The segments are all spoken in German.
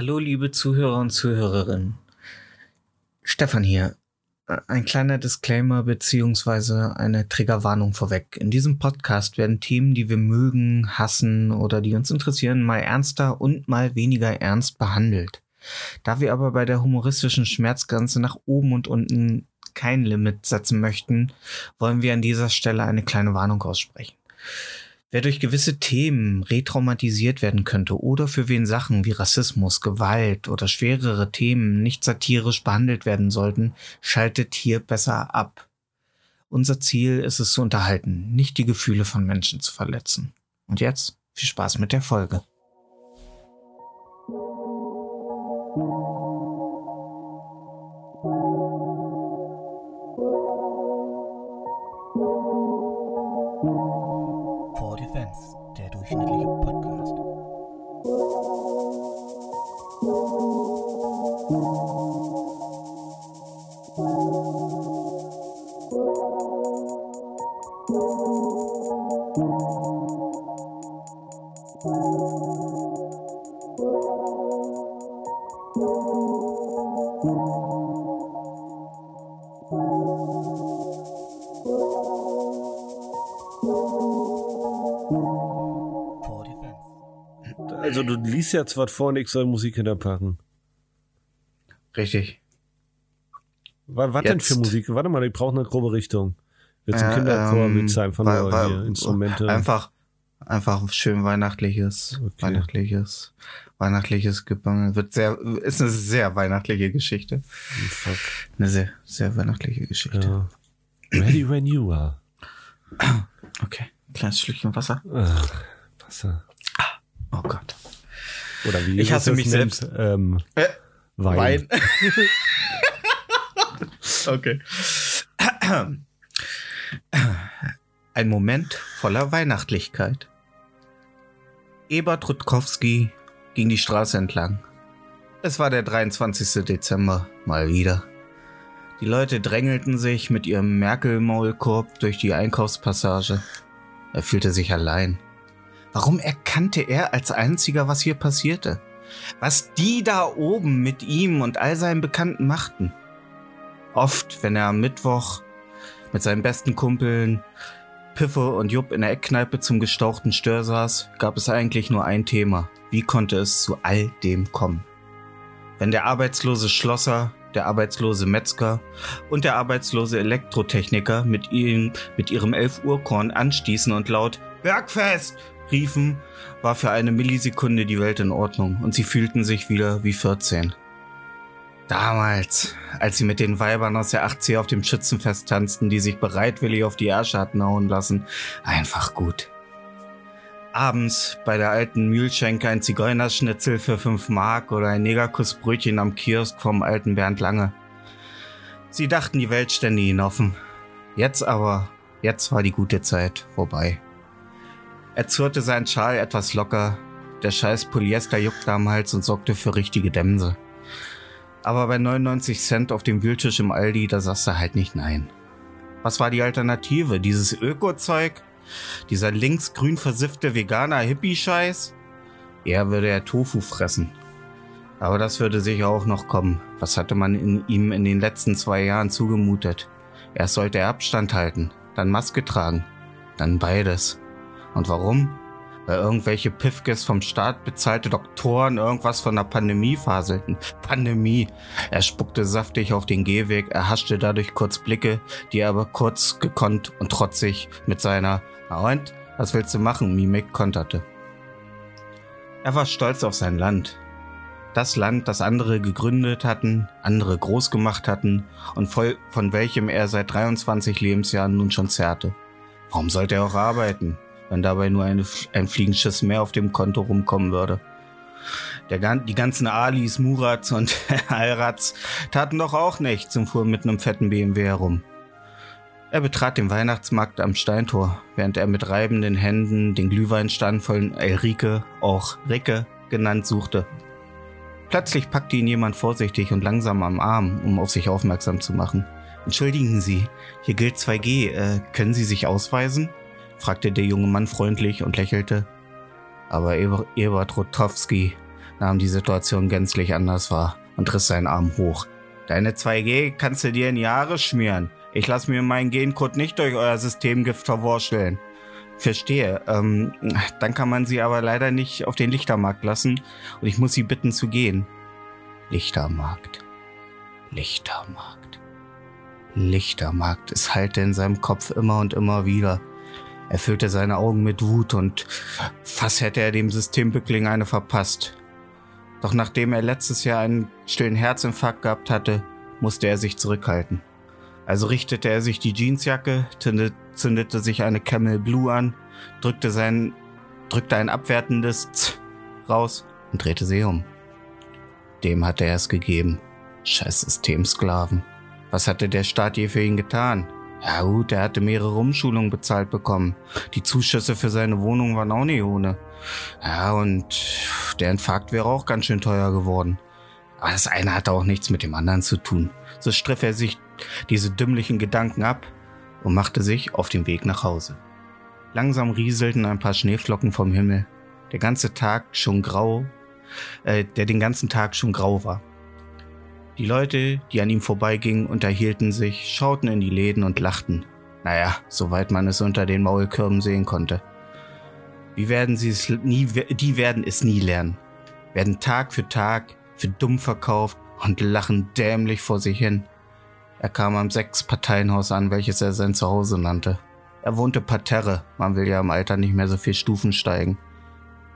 Hallo, liebe Zuhörer und Zuhörerinnen. Stefan hier. Ein kleiner Disclaimer beziehungsweise eine Triggerwarnung vorweg. In diesem Podcast werden Themen, die wir mögen, hassen oder die uns interessieren, mal ernster und mal weniger ernst behandelt. Da wir aber bei der humoristischen Schmerzgrenze nach oben und unten kein Limit setzen möchten, wollen wir an dieser Stelle eine kleine Warnung aussprechen. Wer durch gewisse Themen retraumatisiert werden könnte oder für wen Sachen wie Rassismus, Gewalt oder schwerere Themen nicht satirisch behandelt werden sollten, schaltet hier besser ab. Unser Ziel ist es zu unterhalten, nicht die Gefühle von Menschen zu verletzen. Und jetzt viel Spaß mit der Folge. Liest jetzt was vor und ich soll Musik hinterpacken. Richtig. Was, was denn Jetzt. für Musik? Warte mal, ich brauche eine grobe Richtung. Du ein Äh, Kinderchor, ähm, du einfach nur wa- hier Instrumente? Einfach, einfach schön weihnachtliches, Okay. weihnachtliches, weihnachtliches Gebange. Wird sehr, ist eine sehr weihnachtliche Geschichte. Fuck. Eine sehr, sehr weihnachtliche Geschichte. Ja. Ready when you are. Okay. Kleines Schlückchen Wasser. Ach, Wasser. Oh Gott. Oder wie Ich hasse mich nennt, selbst. Ähm, Äh, Wein. okay. Ein Moment voller Weihnachtlichkeit. Ebert Rutkowski ging die Straße entlang. Es war der 23. Dezember, mal wieder. Die Leute drängelten sich mit ihrem Merkel-Maulkorb durch die Einkaufspassage. Er fühlte sich allein. Warum erkannte er als einziger, was hier passierte? Was die da oben mit ihm und all seinen Bekannten machten? Oft, wenn er am Mittwoch mit seinen besten Kumpeln Piffe und Jupp in der Eckkneipe zum gestauchten Stör saß, gab es eigentlich nur ein Thema. Wie konnte es zu all dem kommen? Wenn der arbeitslose Schlosser, der arbeitslose Metzger und der arbeitslose Elektrotechniker mit, ihm, mit ihrem 11 Uhr Korn anstießen und laut Bergfest riefen, war für eine Millisekunde die Welt in Ordnung und sie fühlten sich wieder wie 14. Damals, als sie mit den Weibern aus der 80 auf dem Schützenfest tanzten, die sich bereitwillig auf die Ärsche hatten hauen lassen, einfach gut. Abends bei der alten Mühlschenke ein Zigeunerschnitzel für 5 Mark oder ein Negerkussbrötchen am Kiosk vom alten Bernd Lange. Sie dachten, die Welt stände ihnen offen. Jetzt aber, jetzt war die gute Zeit vorbei. Er zurrte seinen Schal etwas locker, der scheiß Polyester juckte am Hals und sorgte für richtige Dämse. Aber bei 99 Cent auf dem Wühltisch im Aldi, da sagst du halt nicht nein. Was war die Alternative? Dieses Öko-Zeug? Dieser linksgrün versiffte veganer Hippie-Scheiß? Er würde ja Tofu fressen. Aber das würde sicher auch noch kommen. Was hatte man in ihm in den letzten zwei Jahren zugemutet? Erst sollte er Abstand halten, dann Maske tragen, dann beides. Und warum? Weil irgendwelche Piffkes vom Staat bezahlte Doktoren irgendwas von der Pandemie faselten. Pandemie. Er spuckte saftig auf den Gehweg, erhaschte dadurch kurz Blicke, die er aber kurz gekonnt und trotzig mit seiner Na und, was willst du machen, Mimik konterte. Er war stolz auf sein Land. Das Land, das andere gegründet hatten, andere groß gemacht hatten und voll, von welchem er seit 23 Lebensjahren nun schon zerrte. Warum sollte er auch arbeiten, wenn dabei nur eine, ein Fliegenschiss mehr auf dem Konto rumkommen würde? Der, die ganzen Alis, Murats und Alrats taten doch auch nichts und fuhren mit einem fetten BMW herum. Er betrat den Weihnachtsmarkt am Steintor, während er mit reibenden Händen den Glühweinstand von Elrike, auch Ricke genannt, suchte. Plötzlich packte ihn jemand vorsichtig und langsam am Arm, um auf sich aufmerksam zu machen. Entschuldigen Sie, hier gilt 2G. Äh, können Sie sich ausweisen? Fragte der junge Mann freundlich und lächelte. Aber Eber- Ebert Rotowski nahm die Situation gänzlich anders wahr und riss seinen Arm hoch. Deine 2G kannst du dir in Jahre schmieren. Ich lass mir meinen Gencode nicht durch euer Systemgift verwurschteln. Verstehe. Ähm, dann kann man sie aber leider nicht auf den Lichtermarkt lassen und ich muss sie bitten zu gehen. Lichtermarkt. Lichtermarkt. Lichtermarkt. Es hallte in seinem Kopf immer und immer wieder. Er füllte seine Augen mit Wut und fast hätte er dem Systembückling eine verpasst. Doch nachdem er letztes Jahr einen stillen Herzinfarkt gehabt hatte, musste er sich zurückhalten. Also richtete er sich die Jeansjacke, zündete sich eine Camel Blue an, drückte sein, drückte ein abwertendes Z raus und drehte sie um. Dem hatte er es gegeben. Scheiß Systemsklaven. Was hatte der Staat je für ihn getan? Ja gut, er hatte mehrere Umschulungen bezahlt bekommen. Die Zuschüsse für seine Wohnung waren auch nicht ohne. Ja, und der Infarkt wäre auch ganz schön teuer geworden. Aber das eine hatte auch nichts mit dem anderen zu tun. So striff er sich diese dümmlichen Gedanken ab und machte sich auf den Weg nach Hause. Langsam rieselten ein paar Schneeflocken vom Himmel. Der ganze Tag schon grau, äh, der den ganzen Tag schon grau war. Die Leute, die an ihm vorbeigingen, unterhielten sich, schauten in die Läden und lachten. Naja, soweit man es unter den Maulkörben sehen konnte. Wie werden sie es nie, die werden es nie lernen. Werden Tag für Tag für dumm verkauft und lachen dämlich vor sich hin. Er kam am Sechs-Parteienhaus an, welches er sein Zuhause nannte. Er wohnte parterre, man will ja im Alter nicht mehr so viel Stufen steigen.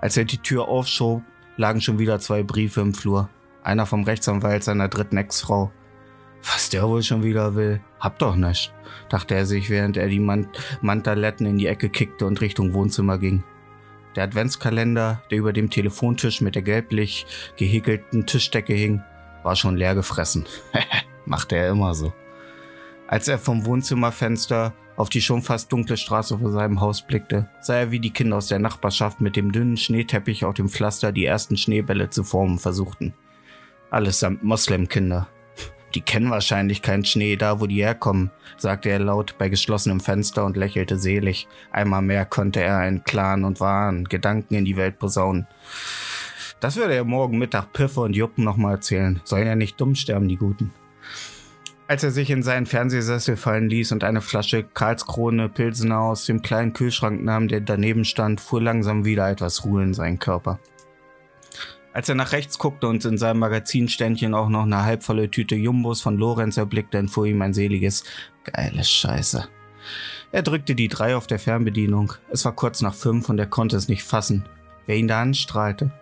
Als er die Tür aufschob, lagen schon wieder zwei Briefe im Flur einer vom Rechtsanwalt seiner dritten Ex-Frau. Was der wohl schon wieder will, hab doch nicht, dachte er sich, während er die Mant Mantaletten in die Ecke kickte und Richtung Wohnzimmer ging. Der Adventskalender, der über dem Telefontisch mit der gelblich gehäkelten Tischdecke hing, war schon leer gefressen. Machte er immer so. Als er vom Wohnzimmerfenster auf die schon fast dunkle Straße vor seinem Haus blickte, sah er, wie die Kinder aus der Nachbarschaft mit dem dünnen Schneeteppich auf dem Pflaster die ersten Schneebälle zu formen versuchten. Allesamt Moslemkinder. Die kennen wahrscheinlich keinen Schnee da, wo die herkommen, sagte er laut bei geschlossenem Fenster und lächelte selig. Einmal mehr konnte er einen klaren und wahren Gedanken in die Welt posaunen. Das würde er morgen Mittag Piffe und Juppen nochmal erzählen. Sollen ja nicht dumm sterben, die Guten. Als er sich in seinen Fernsehsessel fallen ließ und eine Flasche Karlskrone Pilsener aus dem kleinen Kühlschrank nahm, der daneben stand, fuhr langsam wieder etwas Ruhe in seinen Körper. Als er nach rechts guckte und in seinem Magazinständchen auch noch eine halbvolle Tüte Jumbos von Lorenz erblickte, entfuhr ihm ein seliges, geiles Scheiße. Er drückte die drei auf der Fernbedienung. Es war kurz nach fünf und er konnte es nicht fassen. Wer ihn da anstrahlte,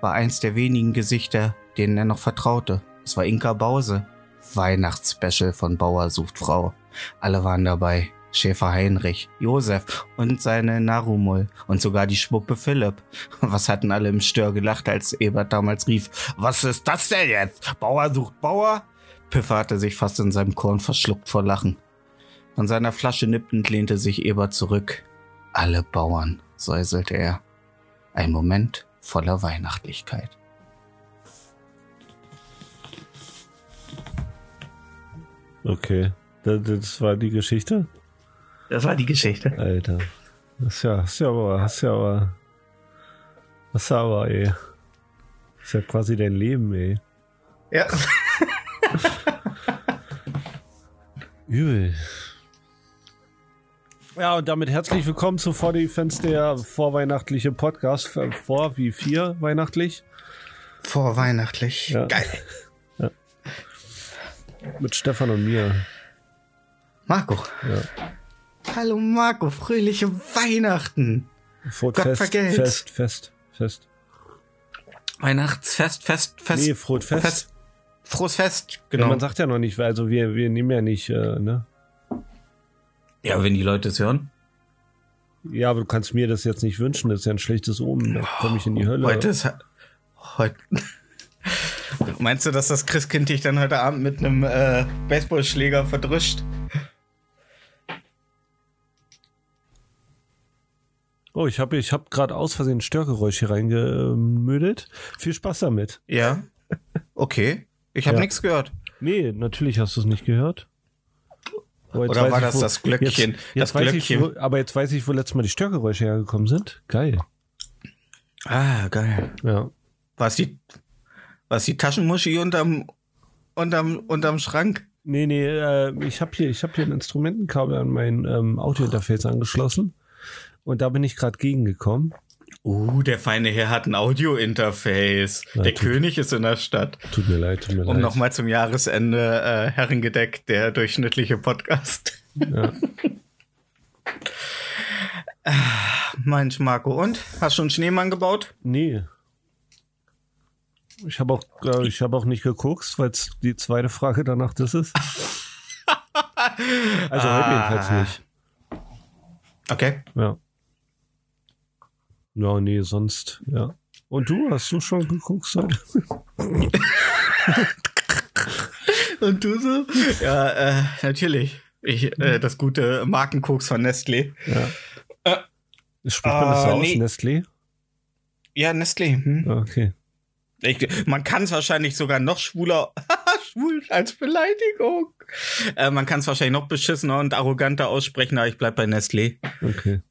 war eins der wenigen Gesichter, denen er noch vertraute. Es war Inka Bause. Weihnachtsspecial von Bauer sucht Frau. Alle waren dabei. Schäfer Heinrich, Josef und seine Narumul und sogar die Schmuppe Philipp. Was hatten alle im Stör gelacht, als Ebert damals rief, was ist das denn jetzt? Bauer sucht Bauer? Piffer hatte sich fast in seinem Korn verschluckt vor Lachen. Von seiner Flasche nippend lehnte sich Ebert zurück. Alle Bauern, säuselte er. Ein Moment voller Weihnachtlichkeit. Okay, das war die Geschichte? Das war die Geschichte. Alter. Das ist ja, das ist ja aber, das ist ja aber, das ist ja aber, ey. Das ist ja quasi dein Leben, ey. Ja. Übel. Ja, und damit herzlich willkommen zu Vor die Fans, der vorweihnachtliche Podcast. Vor wie vier weihnachtlich? Vorweihnachtlich. Ja. Geil. Ja. Mit Stefan und mir. Marco. Ja. Hallo Marco, fröhliche Weihnachten. Frohes Gott Fest. Fest, Fest, Fest. Weihnachtsfest, Fest, Fest. Nee, frohes Fest. Frohes Fest, Ja, genau. man sagt ja noch nicht, also wir, wir nehmen ja nicht, äh, ne? Ja, wenn die Leute es hören. Ja, aber du kannst mir das jetzt nicht wünschen, das ist ja ein schlechtes Omen, da komme ich in die Hölle. Heute ist heute. Meinst du, dass das Christkind dich dann heute Abend mit einem äh, Baseballschläger verdrischt? Oh, ich habe ich hab gerade aus Versehen Störgeräusch hier reingemödelt. Viel Spaß damit. Ja. Okay. Ich habe Ja. nichts gehört. Nee, natürlich hast du es nicht gehört. Oder war ich, das das Glöckchen? Jetzt, jetzt Das Glöckchen. Ich, wo, aber jetzt weiß ich, wo letztes Mal die Störgeräusche hergekommen sind. Geil. Ah, geil. Ja. Was die, was die Taschenmuschi unterm, unterm, unterm Schrank? Nee, nee, äh, ich habe hier, ich hab hier ein Instrumentenkabel an mein ähm, Audiointerface angeschlossen. Und da bin ich gerade gegengekommen. Uh, der feine Herr hat ein Audio-Interface. Ja, der tut- König ist in der Stadt. Tut mir leid, tut mir Um leid. nochmal zum Jahresende äh, Herrengedeck, der durchschnittliche Podcast. Ja. Mensch, Marco, und? Hast du einen Schneemann gebaut? Nee. Ich habe auch, äh, ich habe auch nicht geguckt, weil die zweite Frage danach das ist. Also heute Ah. jedenfalls nicht. Okay. Ja. Ja, nee, sonst, ja. Und du, hast du schon geguckt heute? Und du so? Ja, äh, natürlich. Ich, äh, das gute Markenkoks von Nestlé. Ja. Äh, Spricht man das so äh, aus, nee. Nestlé? Ja, Nestlé. Hm? Ah, Okay. Ich, man kann es wahrscheinlich sogar noch schwuler, schwul als Beleidigung. Äh, man kann es wahrscheinlich noch beschissener und arroganter aussprechen, aber ich bleib bei Nestlé. Okay.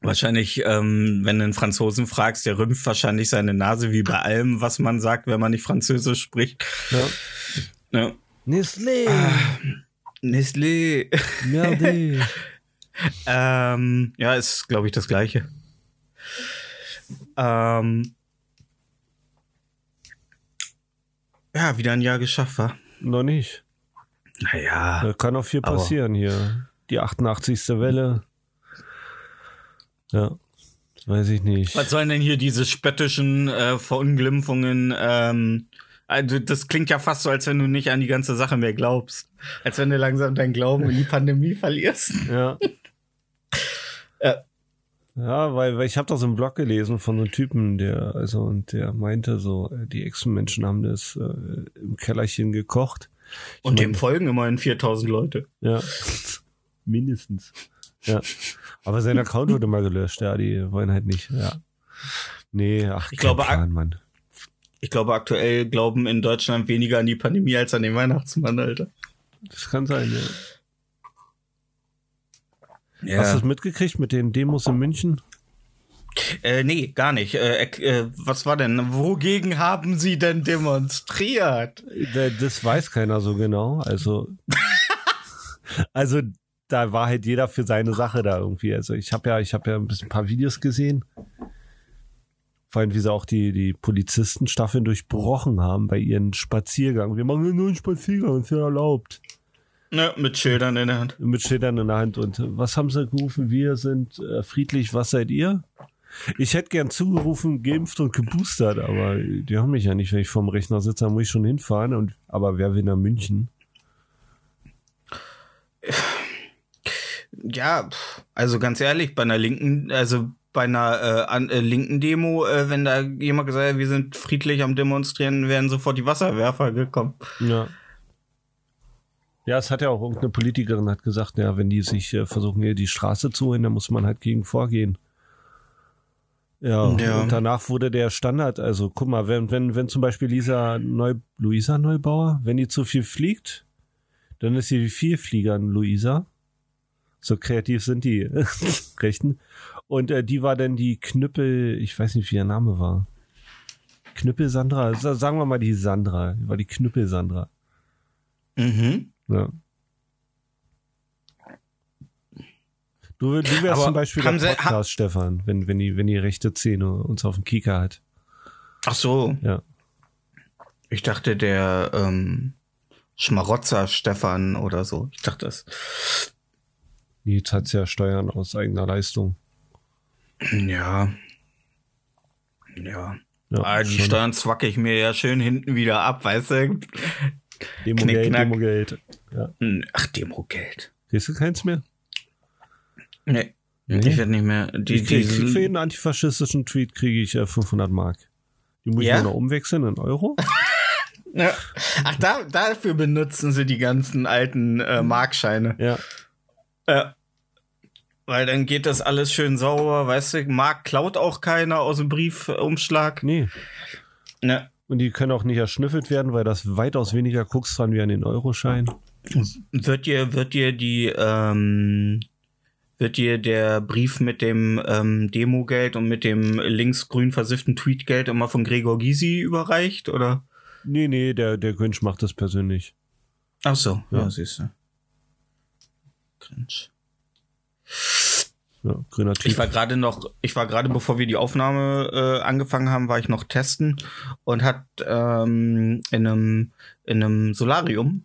Wahrscheinlich, ähm, wenn du einen Franzosen fragst, der rümpft wahrscheinlich seine Nase wie bei allem, was man sagt, wenn man nicht Französisch spricht. Ja. Ja. Nestlé! Nestlé. Merde! ähm, ja, ist, glaube ich, das Gleiche. Ähm, ja, wieder ein Jahr geschafft, war. Noch nicht. Naja. Da kann auch viel passieren hier. Die 88. Welle. Ja. Weiß ich nicht. Was sollen denn hier diese spöttischen äh, Verunglimpfungen? Ähm, also das klingt ja fast so, als wenn du nicht an die ganze Sache mehr glaubst. Als wenn du langsam deinen Glauben in die Pandemie verlierst. Ja. Äh. Ja, weil, weil ich habe das im Blog gelesen von so einem Typen, der, also, und der meinte so, äh, die Echsenmenschen haben das äh, im Kellerchen gekocht. Und mein- dem folgen immerhin 4000 Leute. Ja. Mindestens. Ja. Aber sein Account wurde mal gelöscht, ja, die wollen halt nicht, ja. Nee, ach, Ich glaube, Plan, Mann. Ich glaube, aktuell glauben in Deutschland weniger an die Pandemie als an den Weihnachtsmann, Alter. Das kann sein, ja. Ja. Hast du das mitgekriegt mit den Demos in München? Äh, nee, gar nicht. Äh, äh, was war denn? Wogegen haben sie denn demonstriert? Da- Das weiß keiner so genau. Also, also da war halt jeder für seine Sache da irgendwie. Also ich habe ja, ich habe ja ein bisschen ein paar Videos gesehen. Vor allem, wie sie auch die, die Polizistenstaffeln durchbrochen haben bei ihren Spaziergang. Wir machen nur einen Spaziergang, ist ja erlaubt. Ne, mit Schildern in der Hand. Mit Schildern in der Hand. Und was haben sie gerufen? Wir sind äh, friedlich, was seid ihr? Ich hätte gern zugerufen, geimpft und geboostert, aber die haben mich ja nicht, wenn ich vorm Rechner sitze, da muss ich schon hinfahren. Und, aber wer will nach München? Ja, also ganz ehrlich, bei einer linken, also bei einer äh, an, äh, linken Demo, äh, wenn da jemand gesagt hat, wir sind friedlich am Demonstrieren, wären sofort die Wasserwerfer gekommen. Ja. Ja, es hat ja auch irgendeine Politikerin hat gesagt, ja, wenn die sich äh, versuchen, hier die Straße zu holen, dann muss man halt gegen vorgehen. Ja, Ja. und danach wurde der Standard, also guck mal, wenn, wenn, wenn zum Beispiel Lisa Neu, Luisa Neubauer, wenn die zu viel fliegt, dann ist sie wie Vielfliegern Luisa. So kreativ sind die Rechten. Und äh, die war dann die Knüppel, ich weiß nicht, wie ihr Name war. Knüppel Sandra, sa- sagen wir mal die Sandra, die war die Knüppel Sandra. Mhm. Ja. Du, du wärst Aber zum Beispiel der haben sie- Podcast, Stefan, wenn, wenn, die, wenn die rechte Szene uns auf dem Kieker hat. Ach so. Ja. Ich dachte, der ähm, Schmarotzer Stefan oder so. Ich dachte das. Jetzt hat's ja Steuern aus eigener Leistung. Ja. Ja. Ja, ah, die. Steuern zwacke ich mir ja schön hinten wieder ab, weißt du? Demogeld. Demogeld. Ja. Hm, Ach, Demo-Geld. Kriegst du keins mehr? Nee. Nee? Ich werde nicht mehr. Die, ich krieg, die, für jeden antifaschistischen Tweet kriege ich äh, 500 Mark. Die muss Ja? ich nur noch umwechseln in Euro. ja. Ach, da, dafür benutzen sie die ganzen alten äh, Markscheine. Ja. Ja. Weil dann geht das alles schön sauber, weißt du, Mark klaut auch keiner aus dem Briefumschlag. Nee. Ne. Und die können auch nicht erschnüffelt werden, weil das weitaus weniger Koks dran wie an den Euroschein. Wird dir, wird dir die, ähm, wird dir der Brief mit dem ähm, Demogeld und mit dem linksgrün versifften Tweetgeld immer von Gregor Gysi überreicht, oder? Nee, nee, der, der Grinch macht das persönlich. Ach so, ja, Ja. siehst du. Grinch. Ja, grüner Typ. Ich war gerade noch, ich war gerade, bevor wir die Aufnahme äh, angefangen haben, war ich noch testen und hat ähm, in einem in einem Solarium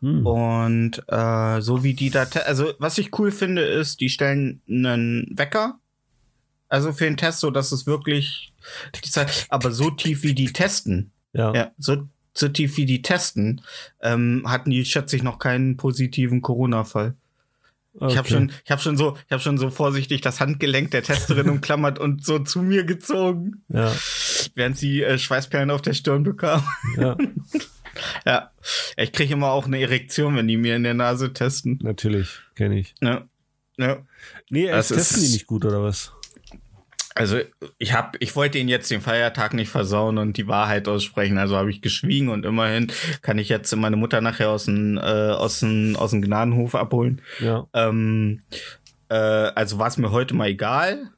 Hm. und äh, so wie die da, also was ich cool finde, ist, die stellen einen Wecker, also für den Test, so dass es wirklich, die Zeit, aber so tief wie die testen, Ja. ja, so so tief wie die testen, ähm, hatten die, schätze ich, noch keinen positiven Corona-Fall. Ich habe Okay. schon, ich habe schon so, ich habe schon so vorsichtig das Handgelenk der Testerin umklammert und so zu mir gezogen, Ja, während sie äh, Schweißperlen auf der Stirn bekam. ja, ja, ich kriege immer auch eine Erektion, wenn die mir in der Nase testen. natürlich, kenne ich. Ja, ja. Nee, Das es testen ist- die nicht gut, oder was? Also ich habe, ich wollte ihnen jetzt den Feiertag nicht versauen und die Wahrheit aussprechen, also habe ich geschwiegen und immerhin kann ich jetzt meine Mutter nachher aus dem äh, aus dem aus dem Gnadenhof abholen. Ja. Ähm, äh, also war es mir heute mal egal.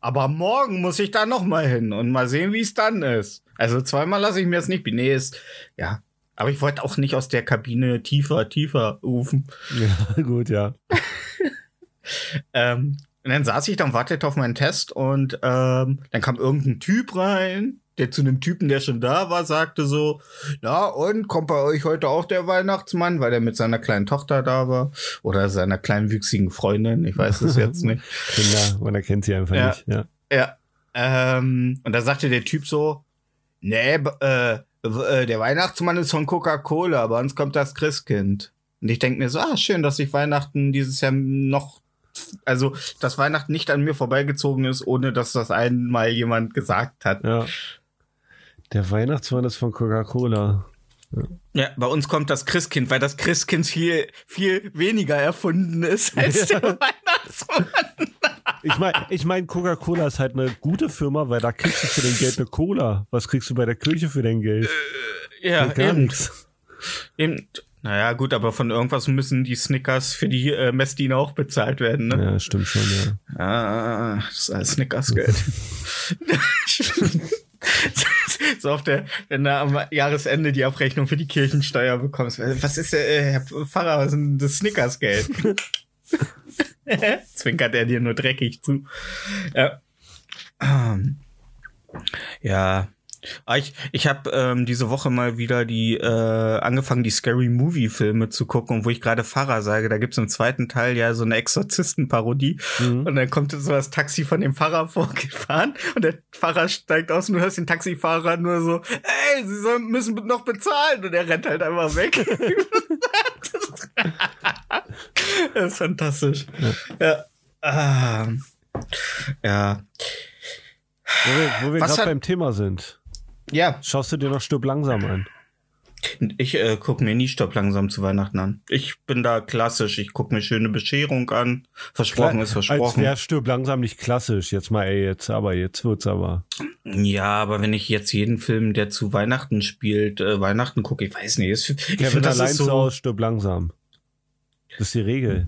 Aber morgen muss ich da noch mal hin und mal sehen, wie es dann ist. Also zweimal lasse ich mir das nicht. Nee, ist, ja. Aber ich wollte auch nicht aus der Kabine tiefer, tiefer rufen. Ja, gut, ja. Ähm, und dann saß ich da und wartete auf meinen Test und ähm, dann kam irgendein Typ rein, der zu einem Typen, der schon da war, sagte so, ja, und kommt bei euch heute auch der Weihnachtsmann, weil er mit seiner kleinen Tochter da war oder seiner kleinwüchsigen Freundin, ich weiß es jetzt nicht. Kinder, man erkennt sie einfach Ja. nicht. Ja. Ja. Ähm, und da sagte der Typ so, nee, äh, äh, der Weihnachtsmann ist von Coca-Cola, bei uns kommt das Christkind. Und ich denke mir so, ah, schön, dass ich Weihnachten dieses Jahr noch, also, dass Weihnachten nicht an mir vorbeigezogen ist, ohne dass das einmal jemand gesagt hat. ja. Der Weihnachtsmann ist von Coca-Cola. Ja, bei uns kommt das Christkind, weil das Christkind viel, viel weniger erfunden ist als der Weihnachtsmann. Ich meine, ich mein, Coca-Cola ist halt eine gute Firma, weil da kriegst du für dein Geld eine Cola. Was kriegst du bei der Kirche für dein Geld? Ja, Gar eben. nichts. eben. Naja, gut, aber von irgendwas müssen die Snickers für die äh, Messdiener auch bezahlt werden, ne? Ja, stimmt schon, ja. Ah, das ist alles Snickers-Geld. so auf der, wenn du am Jahresende die Abrechnung für die Kirchensteuer bekommst. Was ist der, äh, Herr Pfarrer, was ist denn das Snickers-Geld? Zwinkert er dir nur dreckig zu. Ja. Ähm, Ja. Ah, Ich, ich habe ähm, diese Woche mal wieder die äh, angefangen, die Scary Movie Filme zu gucken, und wo ich gerade Pfarrer sage, da gibt's im zweiten Teil ja so eine Exorzisten-Parodie. Mhm. Und dann kommt so das Taxi von dem Pfarrer vorgefahren und der Pfarrer steigt aus und du hörst den Taxifahrer nur so, ey, sie sollen, müssen noch bezahlen und er rennt halt einfach weg. das ist fantastisch. Ja. Ah. Ja. Wo wir, wo wir gerade beim Thema sind. Ja, Schaust du dir noch Stirb langsam an? ich äh, guck mir nie Stopp langsam zu Weihnachten an. Ich bin da klassisch. Ich guck mir schöne Bescherung an. Versprochen ist Als versprochen. wäre Stirb langsam nicht klassisch. Jetzt mal, ey, jetzt aber, jetzt wird's aber. Ja, aber wenn ich jetzt jeden Film, der zu Weihnachten spielt, äh, Weihnachten gucke, ich weiß nicht. Ist, ich Kevin finde, das allein ist so. Hause, Stirb langsam. Das ist die Regel.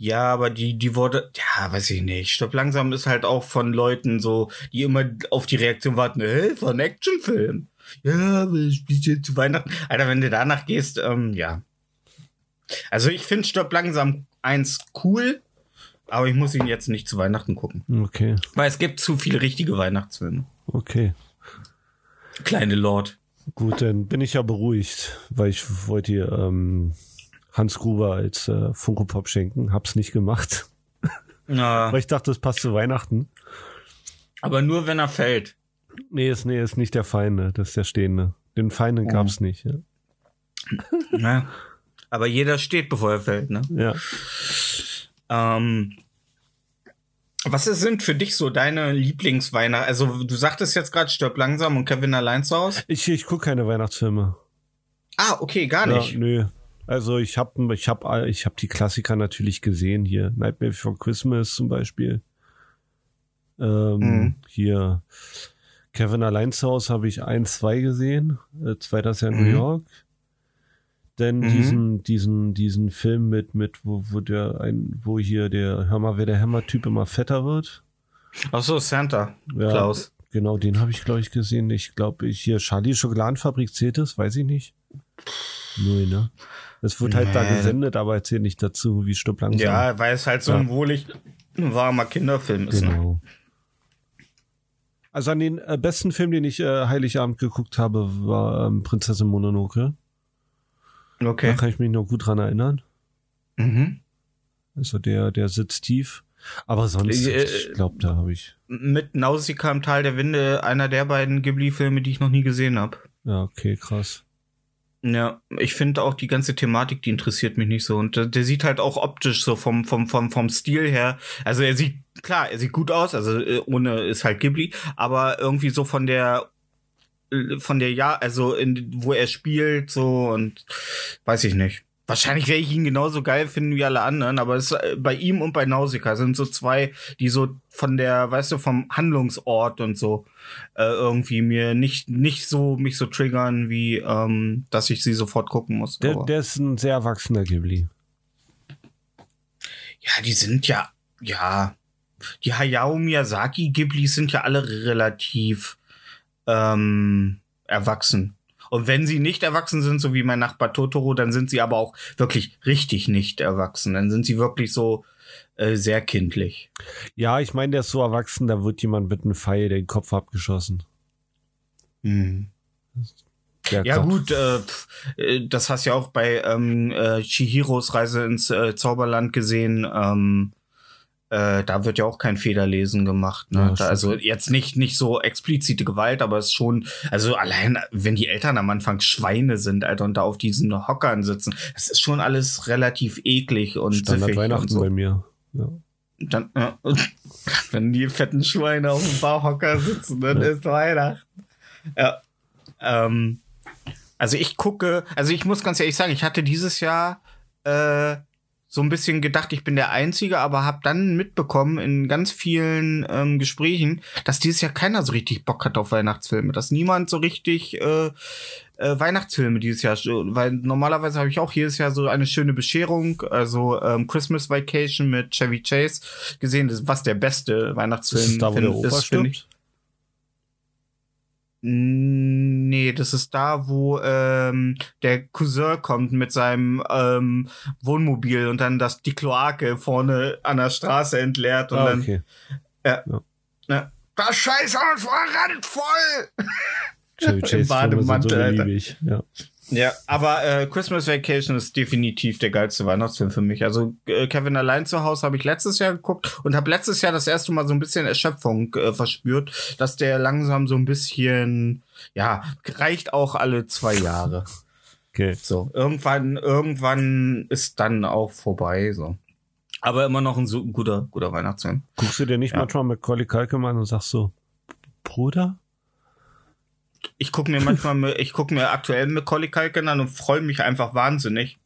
Ja, aber die, die wurde, ja, weiß ich nicht. Stopp langsam ist halt auch von Leuten so, die immer auf die Reaktion warten, hä, war ein Actionfilm. Ja, aber spielt jetzt zu Weihnachten. Alter, wenn du danach gehst, ähm, ja. Also ich finde Stopp langsam eins cool, aber ich muss ihn jetzt nicht zu Weihnachten gucken. Okay, Weil es gibt zu viele richtige Weihnachtsfilme. okay. Kleine Lord. Gut, dann bin ich ja beruhigt, weil ich wollte hier ähm, Hans Gruber als äh, Funko Pop schenken. Hab's nicht gemacht. Ja, Weil ich dachte, das passt zu Weihnachten. aber nur wenn er fällt. Nee, ist, nee, ist nicht der Feinde, das ist der Stehende. Den Feinden Oh. gab's nicht. Ja. Ja. Aber jeder steht, bevor er fällt, ne? ja. Ähm, was sind für dich so deine Lieblingsweihnachten? Also, du sagtest jetzt gerade Stirb langsam und Kevin allein zu Hause. Ich, ich gucke keine Weihnachtsfilme. Ah, okay, gar Ja, nicht. nö. Also ich habe ich hab, ich hab die Klassiker natürlich gesehen hier. Nightmare Before Christmas zum Beispiel. Ähm, Mhm. Hier Kevin allein zu Hause habe ich ein, zwei gesehen. Äh, zweiter ist ja in Mhm. New York. Denn Mhm. diesen, diesen, diesen Film mit, mit, wo, wo der ein, wo hier der, hör mal, wer der Hammer-Typ immer fetter wird. Ach so, Santa Ja, Klaus. Genau, den habe ich, glaube ich, gesehen. Ich glaube, ich hier, Charlie Schokoladenfabrik zählt das, weiß ich nicht. Null, ne? Es wird halt da Nee. gesendet, aber erzähl nicht dazu, wie stirb langsam. Ja, weil es halt so Ja. ein wohlig warmer Kinderfilm ist. Ne? genau. Also an den äh, besten Film, den ich äh, Heiligabend geguckt habe, war ähm, Prinzessin Mononoke. Da Okay. kann ich mich noch gut dran erinnern. Mhm. Also der, der sitzt tief. Aber sonst, Äh, ich glaube, da habe ich. Mit Nausicaa im Tal der Winde, einer der beiden Ghibli-Filme, die ich noch nie gesehen habe. Ja, okay, krass. Ja, ich finde auch die ganze Thematik, die interessiert mich nicht so. Und der, der sieht halt auch optisch so vom, vom, vom, vom Stil her. Also er sieht, klar, er sieht gut aus, also äh, ohne ist halt Ghibli, aber irgendwie so von der äh, von der ja, also in, wo er spielt, so und weiß ich nicht. Wahrscheinlich werde ich ihn genauso geil finden wie alle anderen, aber es, äh, bei ihm und bei Nausicaa sind so zwei, die so von der, weißt du, vom Handlungsort und so äh, irgendwie mir nicht nicht so mich so triggern, wie ähm, dass ich sie sofort gucken muss. Der, der ist ein sehr erwachsener Ghibli. ja, die sind ja, ja, die Hayao Miyazaki Ghiblis sind ja alle relativ ähm, erwachsen. Und wenn sie nicht erwachsen sind, so wie mein Nachbar Totoro, dann sind sie aber auch wirklich richtig nicht erwachsen. Dann sind sie wirklich so äh, sehr kindlich. Ja, ich meine, der ist so erwachsen, da wird jemand mit einem Pfeil den Kopf abgeschossen. Der Ja Kopf. gut, äh, äh, das hast du ja auch bei ähm, äh, Chihiros Reise ins äh, Zauberland gesehen. Ähm, äh, da wird ja auch kein Federlesen gemacht. Ne? Ja, da, also jetzt nicht nicht so explizite Gewalt, aber es ist schon, also allein wenn die Eltern am Anfang Schweine sind, Alter, und da auf diesen Hockern sitzen, das ist schon alles relativ eklig und Standard Weihnachten und so. bei mir. Ja. Dann, äh, wenn die fetten Schweine auf dem Barhocker sitzen, dann Ja. ist Weihnachten. Ja. Ähm, also ich gucke, also ich muss ganz ehrlich sagen, ich hatte dieses Jahr äh, so ein bisschen gedacht, ich bin der Einzige, aber habe dann mitbekommen in ganz vielen ähm, Gesprächen, dass dieses Jahr keiner so richtig Bock hat auf Weihnachtsfilme, dass niemand so richtig äh, äh, Weihnachtsfilme dieses Jahr, weil normalerweise habe ich auch jedes Jahr so eine schöne Bescherung, also ähm, Christmas Vacation mit Chevy Chase gesehen, das, was der beste Weihnachtsfilm Ist das da, wo der Opa ist, stirbt? Nee, das ist da, wo ähm, der Cousin kommt mit seinem ähm, Wohnmobil und dann das die Kloake vorne an der Straße entleert und Ah, dann okay. ja, das Scheißhaus war randvoll. Chevy Im Chase sind Bademantel, so Alter. Ja. Ja, aber äh, Christmas Vacation ist definitiv der geilste Weihnachtsfilm für mich. Also äh, Kevin allein zu Hause habe ich letztes Jahr geguckt und habe letztes Jahr das erste Mal so ein bisschen Erschöpfung äh, verspürt, dass der langsam so ein bisschen, ja, reicht auch alle zwei Jahre. Okay. So, irgendwann, irgendwann ist dann auch vorbei. So. Aber immer noch ein so guter, guter Weihnachtsfilm. Guckst du dir nicht Ja. manchmal mit Collie Kalkem an und sagst so, Bruder? Ich gucke mir manchmal, ich gucke mir aktuell Macaulay Culkin an und freue mich einfach wahnsinnig,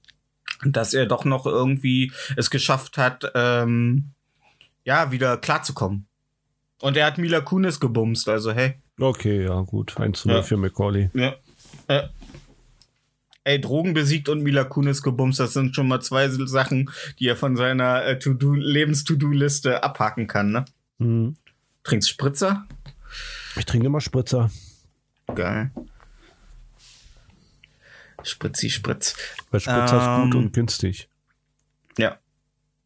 dass er doch noch irgendwie es geschafft hat, ähm, ja, wieder klarzukommen. Und er hat Mila Kunis gebumst, also hey. Okay, ja, gut. 1 zu 0 Ja. für Macaulay. Ja. ja. Ey, Drogen besiegt und Mila Kunis gebumst, das sind schon mal zwei Sachen, die er von seiner äh, To-Do, Lebens-To-Do-Liste abhaken kann, ne? Hm. Trinkst Spritzer? Ich trinke immer Spritzer. Geil. Spritzi, Spritz. Weil Spritzer ist gut Ähm, und günstig. Ja.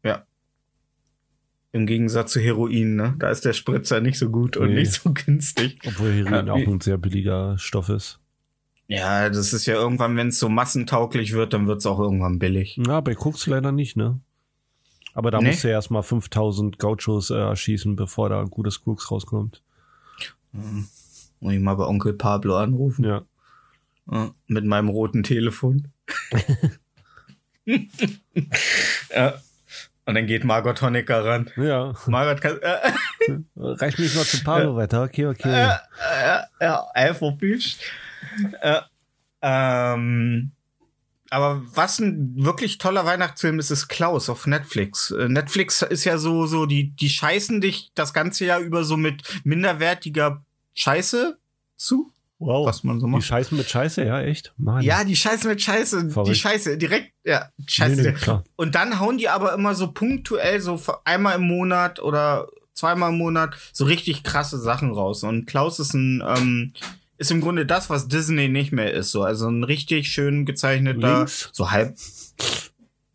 Ja. Im Gegensatz zu Heroin, ne? Da ist der Spritzer nicht so gut und Nee. nicht so günstig. Obwohl Heroin Ja, auch wie- ein sehr billiger Stoff ist. Ja, das ist ja irgendwann, wenn es so massentauglich wird, dann wird es auch irgendwann billig. Ja, bei Koks leider nicht, ne? Aber da Nee. musst du ja erstmal 5000 Gauchos äh, erschießen, bevor da ein gutes Koks rauskommt. Muss ich mal bei Onkel Pablo anrufen. Ja. Ja, mit meinem roten Telefon. ja. Und dann geht Margot Honecker ran. Ja. Margot kann. Äh, Reicht mich noch zu Pablo weiter. Okay, okay. äh, äh, ja, einfach Bisch. Äh, ähm, aber was ein wirklich toller Weihnachtsfilm ist, ist Klaus auf Netflix. Äh, Netflix ist ja so, so, die, die scheißen dich das ganze Jahr über so mit minderwertiger Scheiße zu. Wow. was man so Die macht. Scheiße mit Scheiße, ja, echt? Mann. Ja, die Scheiße mit Scheiße, die Verrückt. Scheiße, direkt, ja, nee, Scheiße. nee, klar. Und dann hauen die aber immer so punktuell, so einmal im Monat oder zweimal im Monat, so richtig krasse Sachen raus. Und Klaus ist ein, ähm, ist im Grunde das, was Disney nicht mehr ist. So, also ein richtig schön gezeichneter, Links? so halb.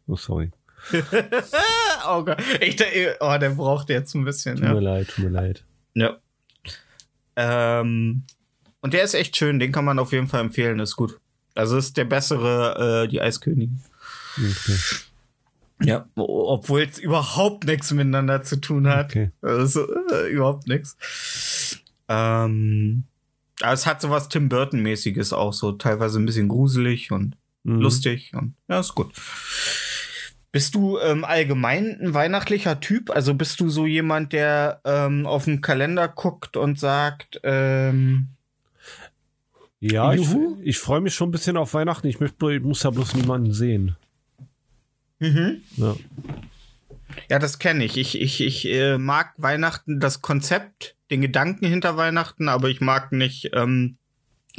Oh, sorry. oh Gott, ich, der- oh, der braucht jetzt ein bisschen. Tut Ja. mir leid, tut mir leid. ja. Ähm, und der ist echt schön, den kann man auf jeden Fall empfehlen, ist gut. Also ist der bessere, äh, die Eiskönigin. Okay. Ja, obwohl es überhaupt nichts miteinander zu tun hat. okay. Also äh, überhaupt nichts. Ähm, aber es hat sowas Tim Burton-mäßiges auch so, teilweise ein bisschen gruselig und Mhm. lustig und ja, ist gut. Bist du ähm, allgemein ein weihnachtlicher Typ? Also bist du so jemand, der ähm, auf den Kalender guckt und sagt, ähm, Ja, ich, Juhu. ich freue mich schon ein bisschen auf Weihnachten. Ich, möchte, ich muss ja bloß niemanden sehen. mhm. Ja. Ja, das kenne ich. Ich, ich, ich äh, mag Weihnachten, das Konzept, den Gedanken hinter Weihnachten, aber ich mag nicht, ähm,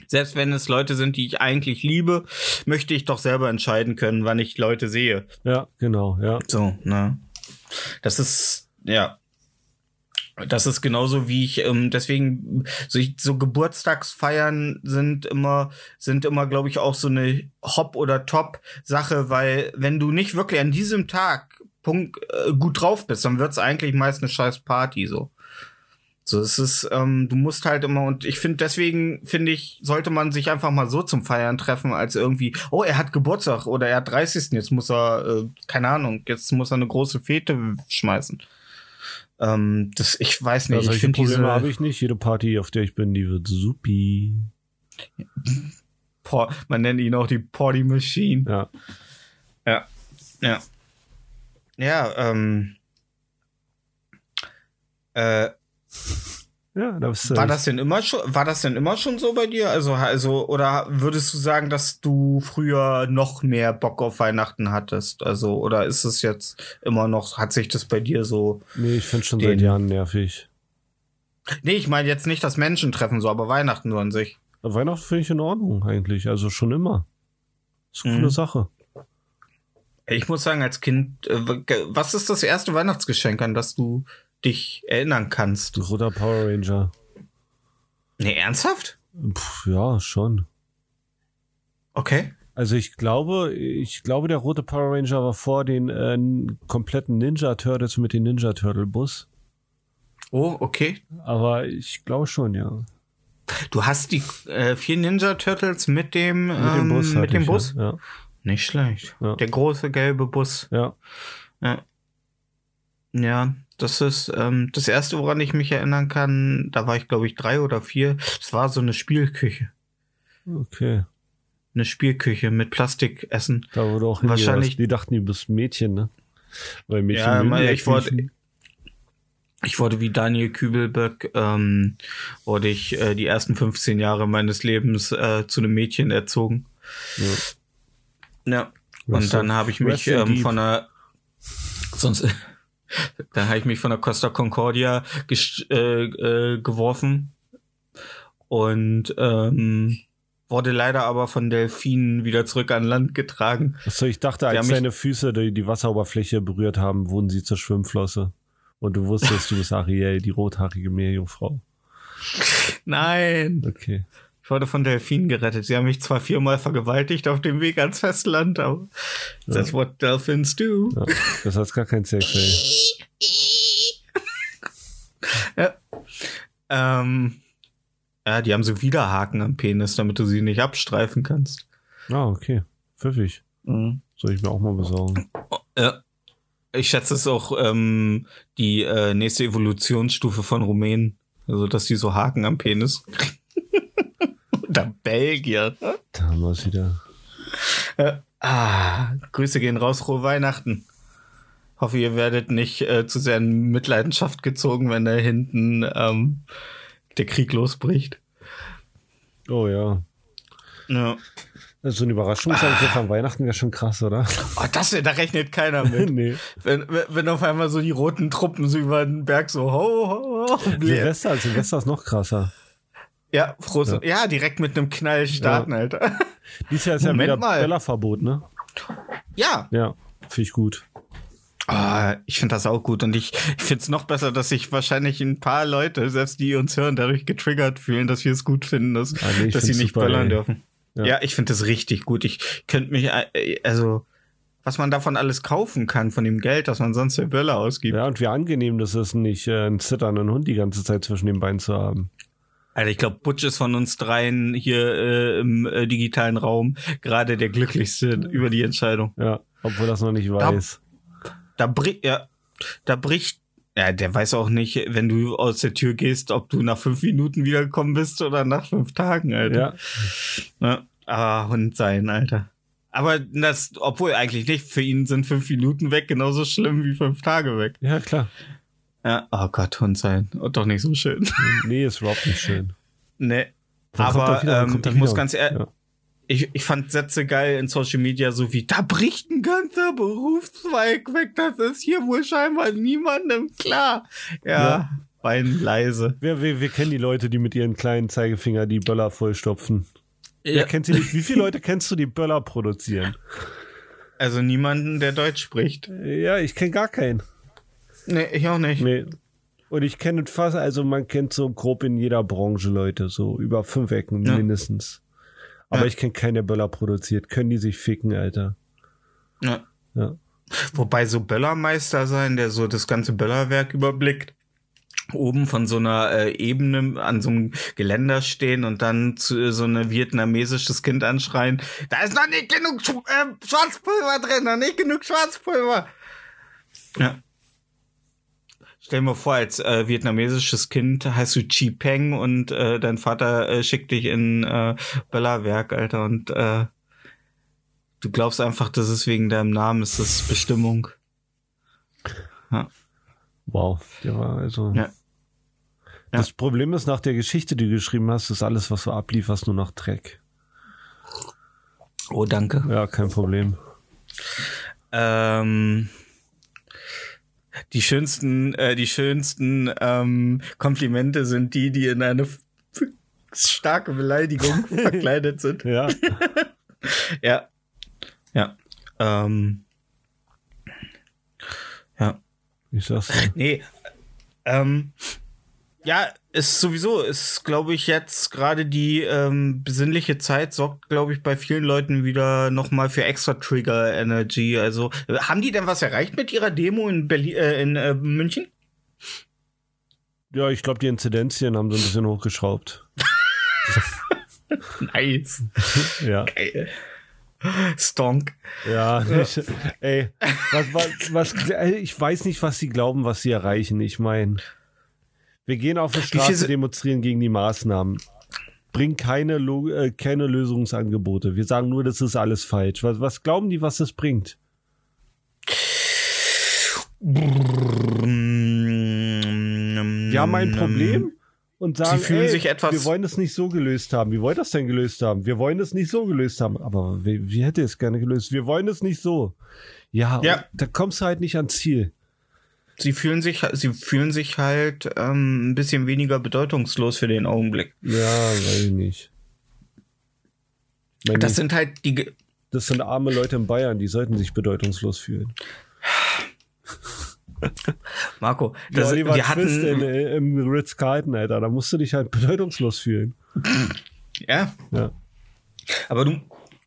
selbst wenn es Leute sind, die ich eigentlich liebe, möchte ich doch selber entscheiden können, wann ich Leute sehe. ja, genau, ja. So, ne? Das ist, ja. Das ist genauso wie ich, ähm, deswegen, so, ich, so Geburtstagsfeiern sind immer, sind immer, glaube ich, auch so eine Hop- oder Top-Sache, weil wenn du nicht wirklich an diesem Tag Punkt, äh, gut drauf bist, dann wird's eigentlich meist eine scheiß Party, so. So, es ist, ähm, du musst halt immer, und ich finde, deswegen finde ich, sollte man sich einfach mal so zum Feiern treffen, als irgendwie, oh, er hat Geburtstag oder er hat 30. Jetzt muss er, äh, keine Ahnung, jetzt muss er eine große Fete schmeißen. Ähm, das, ich weiß Ja, nicht, ich solche finde Probleme habe ich nicht. Jede Party, auf der ich bin, die wird supi. Man nennt ihn auch die Party Machine. Ja. Ja, ja. Ja, ähm, äh, Ja, da bist du. War das denn immer schon, war das denn immer schon so bei dir? Also, also, oder würdest du sagen, dass du früher noch mehr Bock auf Weihnachten hattest? Also, oder ist es jetzt immer noch, hat sich das bei dir so, Nee, ich finde schon Den- seit Jahren nervig. nee, ich meine jetzt nicht das Menschentreffen so, aber Weihnachten nur an sich. Weihnachten finde ich in Ordnung eigentlich. Also schon immer. Ist eine Mhm. coole Sache. Ich muss sagen, als Kind, äh, was ist das erste Weihnachtsgeschenk, an das du dich erinnern kannst? Roter Power Ranger. Nee, ernsthaft? Puh, ja, schon. Okay. Also ich glaube, ich glaube, der rote Power Ranger war vor den äh, kompletten Ninja Turtles mit dem Ninja Turtle Bus. Oh, okay. Aber ich glaube schon, ja. Du hast die äh, vier Ninja Turtles mit dem, Mit ähm, dem Bus. mit dem ich, Bus? Ja. Nicht schlecht. Ja. Der große gelbe Bus. ja. Ja. Ja, das ist ähm, das erste, woran ich mich erinnern kann. Da war ich, glaube ich, drei oder vier. Es war so eine Spielküche. Okay. Eine Spielküche mit Plastikessen. Da wurde auch Wahrscheinlich-. Die dachten, du bist Mädchen, ne? Weil Mädchen. Ja, mal, ich wollte-. Ich wurde wie Daniel Kübelböck, ähm, wurde ich äh, die ersten 15 Jahre meines Lebens äh, zu einem Mädchen erzogen. Ja. Ja. Und dann habe ich mich ähm, von einer sonst dann habe ich mich von der Costa Concordia äh, äh, geworfen und ähm, wurde leider aber von Delfinen wieder zurück an Land getragen. Achso, ich dachte, als deine Füße die, die Wasseroberfläche berührt haben, wurden sie zur Schwimmflosse. Und du wusstest, du bist Ariel, die rothaarige Meerjungfrau. Nein, Okay. Ich wurde von Delfinen gerettet. Sie haben mich zwar viermal vergewaltigt auf dem Weg ans Festland, aber that's what dolphins do. Ja, das hat gar kein Sex. Ja. Ähm, ja, die haben so Widerhaken am Penis, damit du sie nicht abstreifen kannst. Ah, okay. Pfiffig. Mhm. Soll ich mir auch mal besorgen. Ja. Ich schätze es ist auch ähm, die äh, nächste Evolutionsstufe von Rumänen. Also, dass die so Haken am Penis. Oder Belgier. Da haben wir es wieder. Ah, Grüße gehen raus, frohe Weihnachten. Hoffe, ihr werdet nicht äh, zu sehr in Mitleidenschaft gezogen, wenn da hinten ähm, der Krieg losbricht. Oh ja. Ja. Also so ein Überraschungsangriff an Weihnachten wäre schon krass, oder? Oh, das, da rechnet keiner mit. nee. wenn, wenn- auf einmal so die roten Truppen so über den Berg so ho, ho, ho. Silvester, Silvester ist noch krasser. Ja, frohes, ja. ja. direkt mit einem Knall starten, ja. Alter. Dieses Jahr ist Moment ja wieder mal. Bella-Verbot, ne? Ja. Ja, finde ich gut. Ah, ich finde das auch gut und ich, ich finde es noch besser, dass sich wahrscheinlich ein paar Leute, selbst die uns hören, dadurch getriggert fühlen, dass wir es gut finden, dass, ah, nee, dass sie nicht super, böllern ey. dürfen. Ja, ja ich finde das richtig gut. Ich könnte mich, äh, also, was man davon alles kaufen kann, von dem Geld, das man sonst für Böller ausgibt. Ja, und wie angenehm das ist, nicht äh, einen zitternden Hund die ganze Zeit zwischen den Beinen zu haben. Alter, ich glaube, Butch ist von uns dreien hier äh, im äh, digitalen Raum gerade der glücklichste über die Entscheidung. Ja, obwohl das noch nicht weiß. Da, da bricht, ja, da bricht, ja, der weiß auch nicht, wenn du aus der Tür gehst, ob du nach fünf Minuten wiedergekommen bist oder nach fünf Tagen, Alter. Ja. ja aber Hund sein, Alter. Aber das, obwohl eigentlich nicht, für ihn sind fünf Minuten weg genauso schlimm wie fünf Tage weg. Ja, klar. Ja, oh Gott, Hund sein. Und doch nicht so schön. Nee, ist überhaupt nicht schön. Nee. Dann aber ähm, ich muss ganz ehrlich, ja. ich, ich fand Sätze geil in Social Media, so wie, da bricht ein ganzer Berufszweig weg, das ist hier wohl scheinbar niemandem klar. Ja, ja. Bein leise. Wir, wir, wir kennen die Leute, die mit ihren kleinen Zeigefinger die Böller vollstopfen. Ja. Wer kennt sie nicht? Wie viele Leute kennst du, die Böller produzieren? Also niemanden, der Deutsch spricht. Ja, ich kenne gar keinen. Nee, ich auch nicht. Nee. Und ich kenne fast, also man kennt so grob in jeder Branche Leute, so über fünf Ecken ja. mindestens. Aber ja. ich kenne keinen, der Böller produziert. Können die sich ficken, Alter. Ja. ja. Wobei so Böllermeister sein, der so das ganze Böllerwerk überblickt, oben von so einer äh, Ebene an so einem Geländer stehen und dann zu, äh, so ein vietnamesisches Kind anschreien, da ist noch nicht genug äh, Schwarzpulver drin, noch nicht genug Schwarzpulver. Ja. Stell mal vor, als äh, vietnamesisches Kind heißt du Chi Peng und äh, dein Vater äh, schickt dich in äh, Böllerwerk, Alter, und äh, du glaubst einfach, das ist wegen deinem Namen, ist das Bestimmung. Ja. Wow, der war also. Ja. Das ja. Problem ist, nach der Geschichte, die du geschrieben hast, ist alles, was du ablieferst, nur noch Dreck. Oh, danke. Ja, kein Problem. Ähm, die schönsten, äh, die schönsten ähm, Komplimente sind die, die in eine starke Beleidigung verkleidet sind. Ja. ja. Ja. Ähm, ja. Ich sag's dir. Nee. Ähm, ja, ist sowieso, ist, glaube ich, jetzt gerade die ähm, besinnliche Zeit sorgt, glaube ich, bei vielen Leuten wieder nochmal für extra Trigger Energy. Also, haben die denn was erreicht mit ihrer Demo in Berlin, äh, in äh, München? Ja, ich glaube, die Inzidenzien haben so ein bisschen hochgeschraubt. nice. ja. Geil. Stonk. Ja, ich, ey, was, was, was, ich weiß nicht, was sie glauben, was sie erreichen. Ich meine, wir gehen auf die Straße, demonstrieren gegen die Maßnahmen. Bringen keine, äh, keine Lösungsangebote. Wir sagen nur, das ist alles falsch. Was, was glauben die, was das bringt? Wir haben ein Problem und sagen, Sie fühlen ey, sich etwas wir wollen es nicht so gelöst haben. Wie wollt ihr das denn gelöst haben? Wir wollen es nicht so gelöst haben. Aber wie, wie hätte es gerne gelöst? Wir wollen es nicht so. Ja, ja. da kommst du halt nicht ans Ziel sie fühlen sich, sie fühlen sich halt ähm, ein bisschen weniger bedeutungslos für den Augenblick. Ja, weiß ich nicht. Meine, das sind halt die. Das sind arme Leute in Bayern, die sollten sich bedeutungslos fühlen. Marco, das, ja, wir hatten in, im Ritz Carlton, Alter, da musst du dich halt bedeutungslos fühlen. Ja. Ja. Aber du,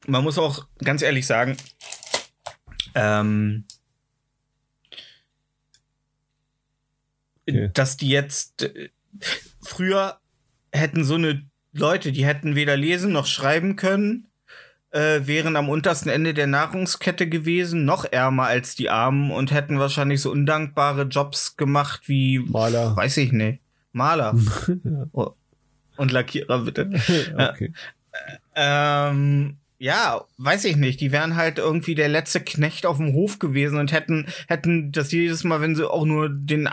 man muss auch ganz ehrlich sagen, ähm, okay. dass die jetzt äh, früher hätten so eine Leute, die hätten weder lesen noch schreiben können, äh, wären am untersten Ende der Nahrungskette gewesen, noch ärmer als die Armen und hätten wahrscheinlich so undankbare Jobs gemacht wie Maler. Weiß ich nicht. Maler. oh. Und Lackierer, bitte. okay. Ähm, ja, weiß ich nicht. Die wären halt irgendwie der letzte Knecht auf dem Hof gewesen und hätten, hätten das jedes Mal, wenn sie auch nur den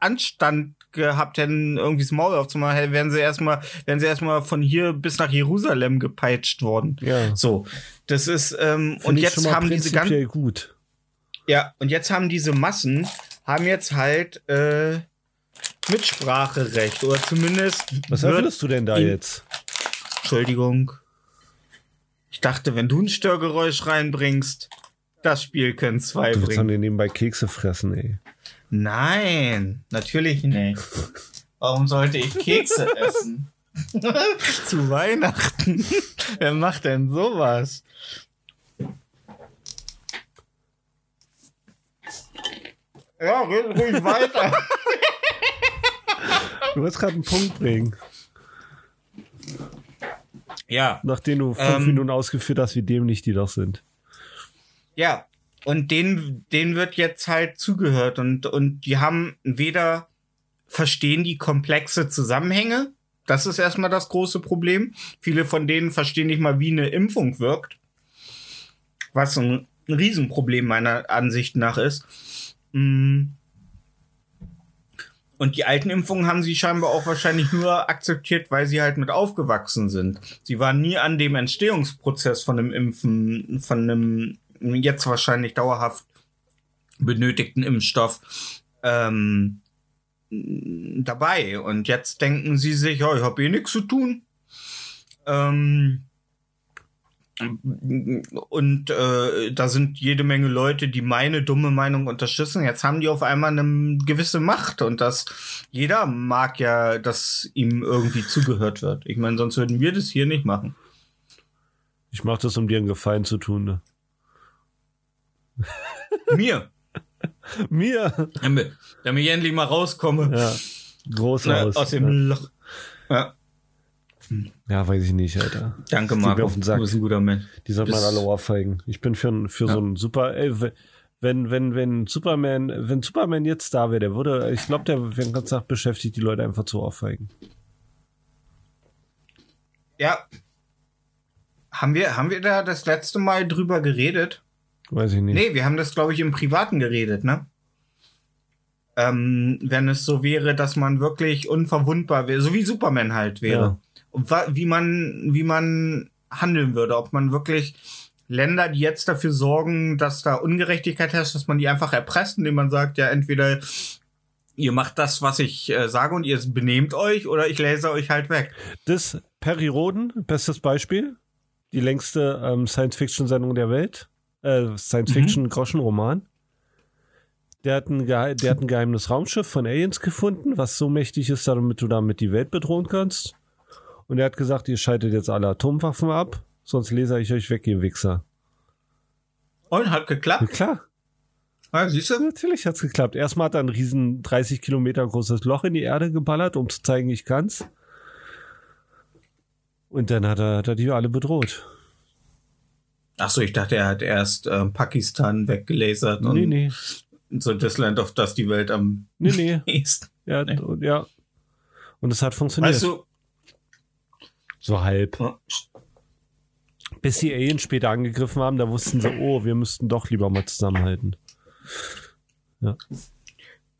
Anstand gehabt hätten, irgendwie das Maul aufzumachen, wären sie erstmal, wären sie erstmal von hier bis nach Jerusalem gepeitscht worden. Ja. So. Das ist, ähm, und jetzt haben diese ganzen. gut. Ja, und jetzt haben diese Massen, haben jetzt halt, äh, Mitspracherecht oder zumindest. Was öffnest du denn da jetzt? Entschuldigung. Ich dachte, wenn du ein Störgeräusch reinbringst, das Spiel können zwei Du willst dann bringen. nebenbei Kekse fressen, ey. Nein, natürlich nicht. Warum sollte ich Kekse essen? Zu Weihnachten. Wer macht denn sowas? Ja, red ruhig weiter. Du wolltest gerade einen Punkt bringen, Ja, nachdem du fünf Ähm. Minuten ausgeführt hast, wie dämlich die doch sind. ja. Und denen, denen wird jetzt halt zugehört und, und die haben weder verstehen die komplexe Zusammenhänge. Das ist erstmal das große Problem. Viele von denen verstehen nicht mal, wie eine Impfung wirkt. Was ein Riesenproblem meiner Ansicht nach ist. Mm. Und die alten Impfungen haben sie scheinbar auch wahrscheinlich nur akzeptiert, weil sie halt mit aufgewachsen sind. Sie waren nie an dem Entstehungsprozess von einem Impfen, von einem jetzt wahrscheinlich dauerhaft benötigten Impfstoff ähm, dabei. Und jetzt denken sie sich, ja, ich habe eh nichts zu tun. Ähm, und äh, da sind jede Menge Leute, die meine dumme Meinung unterstützen. Jetzt haben die auf einmal eine gewisse Macht und das jeder mag ja, dass ihm irgendwie zugehört wird. Ich meine, sonst würden wir das hier nicht machen. Ich mach das, um dir einen Gefallen zu tun. Ne? Mir, Mir? damit, damit ich endlich mal rauskomme Ja. Groß ne, aus. aus dem ja. Loch. Ja, ja, weiß ich nicht, Alter. danke, Marco. auf den Sack. Du bist ein guter Mensch. Die sollten mal alle Ohrfeigen. Ich bin für, für Ja. so ein super, ey, wenn, wenn, wenn Superman, wenn Superman jetzt da wäre, der würde, ich glaube, der wäre den ganzen Tag beschäftigt, die Leute einfach zu ohrfeigen. Ja. Haben wir, haben wir da das letzte Mal drüber geredet? Weiß ich nicht. Nee, wir haben das, glaube ich, im Privaten geredet, ne? Ähm, wenn es so wäre, dass man wirklich unverwundbar wäre, so wie Superman halt wäre. Ja. Und wie man, wie man handeln würde, ob man wirklich Länder, die jetzt dafür sorgen, dass da Ungerechtigkeit herrscht, dass man die einfach erpresst, indem man sagt, ja, entweder ihr macht das, was ich äh, sage und ihr benehmt euch oder ich laser euch halt weg. Das Perry Roden, bestes Beispiel. Die längste ähm, Science-Fiction-Sendung der Welt. Äh, Science-Fiction-Groschenroman. Der hat, ein der hat ein geheimes Raumschiff von Aliens gefunden, was so mächtig ist, damit du damit die Welt bedrohen kannst. Und er hat gesagt, ihr schaltet jetzt alle Atomwaffen ab, sonst laser ich euch weg, ihr Wichser. Und hat Ja, geklappt. klar, Ja, siehst du? natürlich hat's geklappt. Erstmal hat er ein riesen 30 Kilometer großes Loch in die Erde geballert, um zu zeigen, ich kann's. Und dann hat er, hat er die alle bedroht. Ach so, ich dachte, er hat erst ähm, Pakistan weggelasert und Nee, nee. so das Land, auf das die Welt am Nee, nee. nächsten. Ja, Nee. und, ja. Und es hat funktioniert. Weißt du, so halb. ja, Bis die Aliens später angegriffen haben, da wussten sie, oh, wir müssten doch lieber mal zusammenhalten.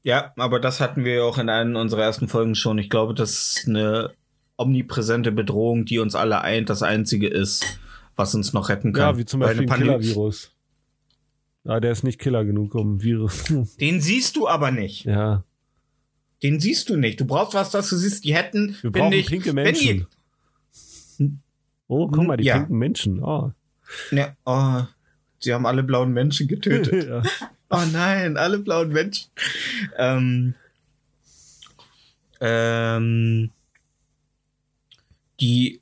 ja, aber das hatten wir ja auch in einer unserer ersten Folgen schon. Ich glaube, das ist eine omnipräsente Bedrohung, die uns alle eint, das einzige ist, was uns noch retten kann. Ja, wie zum Beispiel ein Killer-Virus. Ah, der ist nicht Killer genug, um ein Virus. Den siehst du aber nicht. ja. Den siehst du nicht. Du brauchst was, das du siehst. Die hätten, Wir brauchen ich, pinke wenn die, Menschen. Oh, guck mal, die Ja. pinken Menschen. Oh. ne, oh, sie haben alle blauen Menschen getötet. ja. Oh nein, alle blauen Menschen. Ähm, ähm, die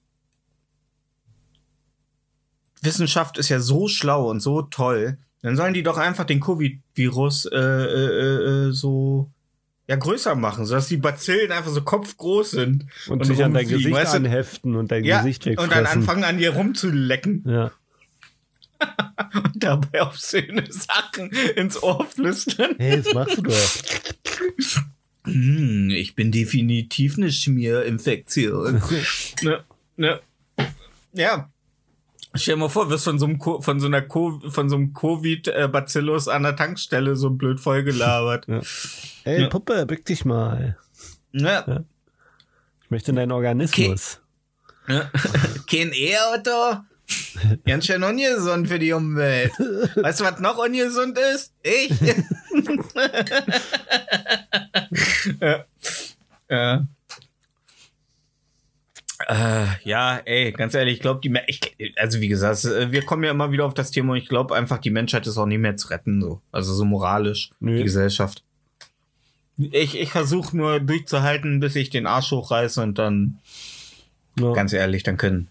Wissenschaft ist ja so schlau und so toll. Dann sollen die doch einfach den Covid-Virus äh, äh, äh, so ja größer machen, sodass die Bazillen einfach so kopfgroß sind Und, Und sich an dein Gesicht weißt du? anheften und dein ja, Gesicht und wegfressen. dann anfangen an dir rumzulecken ja. und dabei auf schöne Sachen ins Ohr flüstern. Hey, das machst du doch. Hm, ich bin definitiv eine Schmierinfektion. ne, ne. Ja. Stell dir mal vor, wirst von so einem, Co von so einer Co von so einem Covid-Bacillus an der Tankstelle so blöd vollgelabert. Ey, Ja. Puppe, bück dich mal. ne? Ich möchte deinen Organismus. ne? Kein E-Auto? Ganz schön ungesund für die Umwelt. Weißt du, was noch ungesund ist? Ich. ja. Äh, äh, ja, ey, ganz ehrlich, ich glaube, die, ich, also wie gesagt, äh, wir kommen ja immer wieder auf das Thema und ich glaube einfach, die Menschheit ist auch nicht mehr zu retten, so. Also so moralisch, Nö. die Gesellschaft. Ich, ich versuche nur durchzuhalten, bis ich den Arsch hochreiße und dann, Ja. ganz ehrlich, dann können.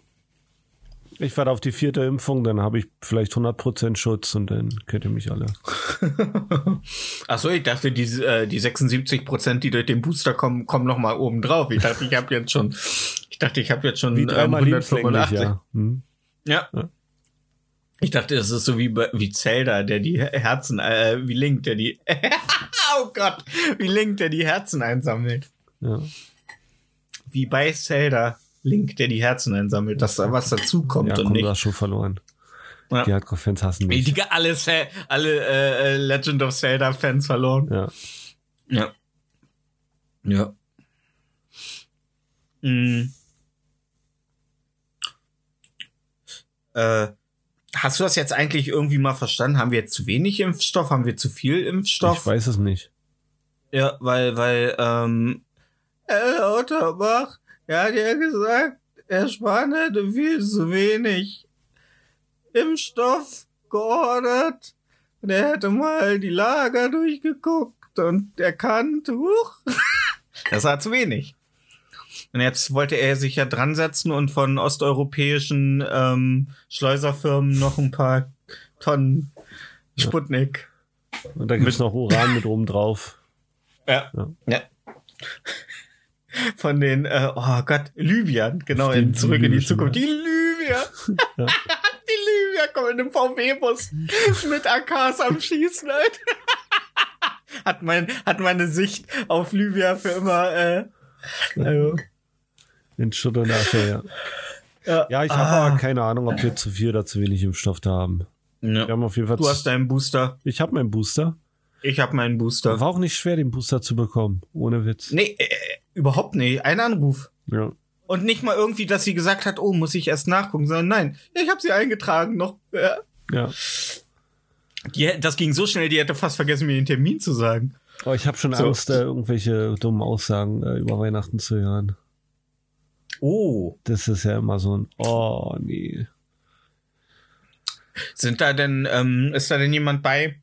Ich warte auf die vierte Impfung, dann habe ich vielleicht 100% Schutz und dann kennt ihr mich alle. Ach so, ich dachte, die, äh, die 76 Prozent, die durch den Booster kommen, kommen noch mal oben drauf. Ich dachte, ich habe jetzt schon, ich dachte, ich habe jetzt schon Wie ähm, dreimal lebenslänglich, 185. ja. Hm? Ja. Ja. Ich dachte, es ist so wie, wie Zelda, der die Herzen, äh, wie Link, der die, oh Gott, wie Link, der die Herzen einsammelt. Ja. Wie bei Zelda, Link, der die Herzen einsammelt, dass da was dazukommt Ja, und nicht. hast schon verloren. Ja. Die Hardcore-Fans hassen mich. Digga, alle, alle äh, äh, Legend of Zelda-Fans verloren. Ja. Ja. Ja. Mhm. Äh, hast du das jetzt eigentlich irgendwie mal verstanden? Haben wir jetzt zu wenig Impfstoff? Haben wir zu viel Impfstoff? Ich weiß es nicht. Ja, weil, weil, ähm, Herr Lauterbach, er hat ja gesagt, Herr Spahn hätte viel zu wenig Impfstoff geordert. Und er hätte mal die Lager durchgeguckt und erkannt, huch, das war zu wenig. Und jetzt wollte er sich ja dran setzen und von osteuropäischen ähm, Schleuserfirmen noch ein paar Tonnen Sputnik. Und da gibt's noch Uran mit oben drauf. Ja. Ja. ja. Von den, äh, oh Gott, Libyern, genau, in, zurück in die Zukunft. Die Libyer. Ja. Die Libyer kommen in einem VW-Bus mit AKs am Schießen, Alter. hat, mein, hat meine Sicht auf Libya für immer, äh, also, In Schutt und Asche, ja. ja. Ja, ich habe Ah. aber keine Ahnung, ob wir zu viel oder zu wenig Impfstoff da haben. Wir Ja. haben auf jeden Fall. Du hast deinen Booster, ich habe meinen Booster. ich habe meinen Booster. War auch nicht schwer, den Booster zu bekommen. Ohne Witz. Nee, äh, überhaupt nicht. Ein Anruf. Ja. Und nicht mal irgendwie, dass sie gesagt hat, oh, muss ich erst nachgucken, sondern nein, ich habe sie eingetragen noch. Ja. ja. Die, das ging so schnell, die hätte fast vergessen, mir den Termin zu sagen. Aber ich habe schon So. Angst, äh, irgendwelche dummen Aussagen äh, über Weihnachten zu hören. Oh. Das ist ja immer so ein, oh nee. Sind da denn, ähm, ist da denn jemand bei,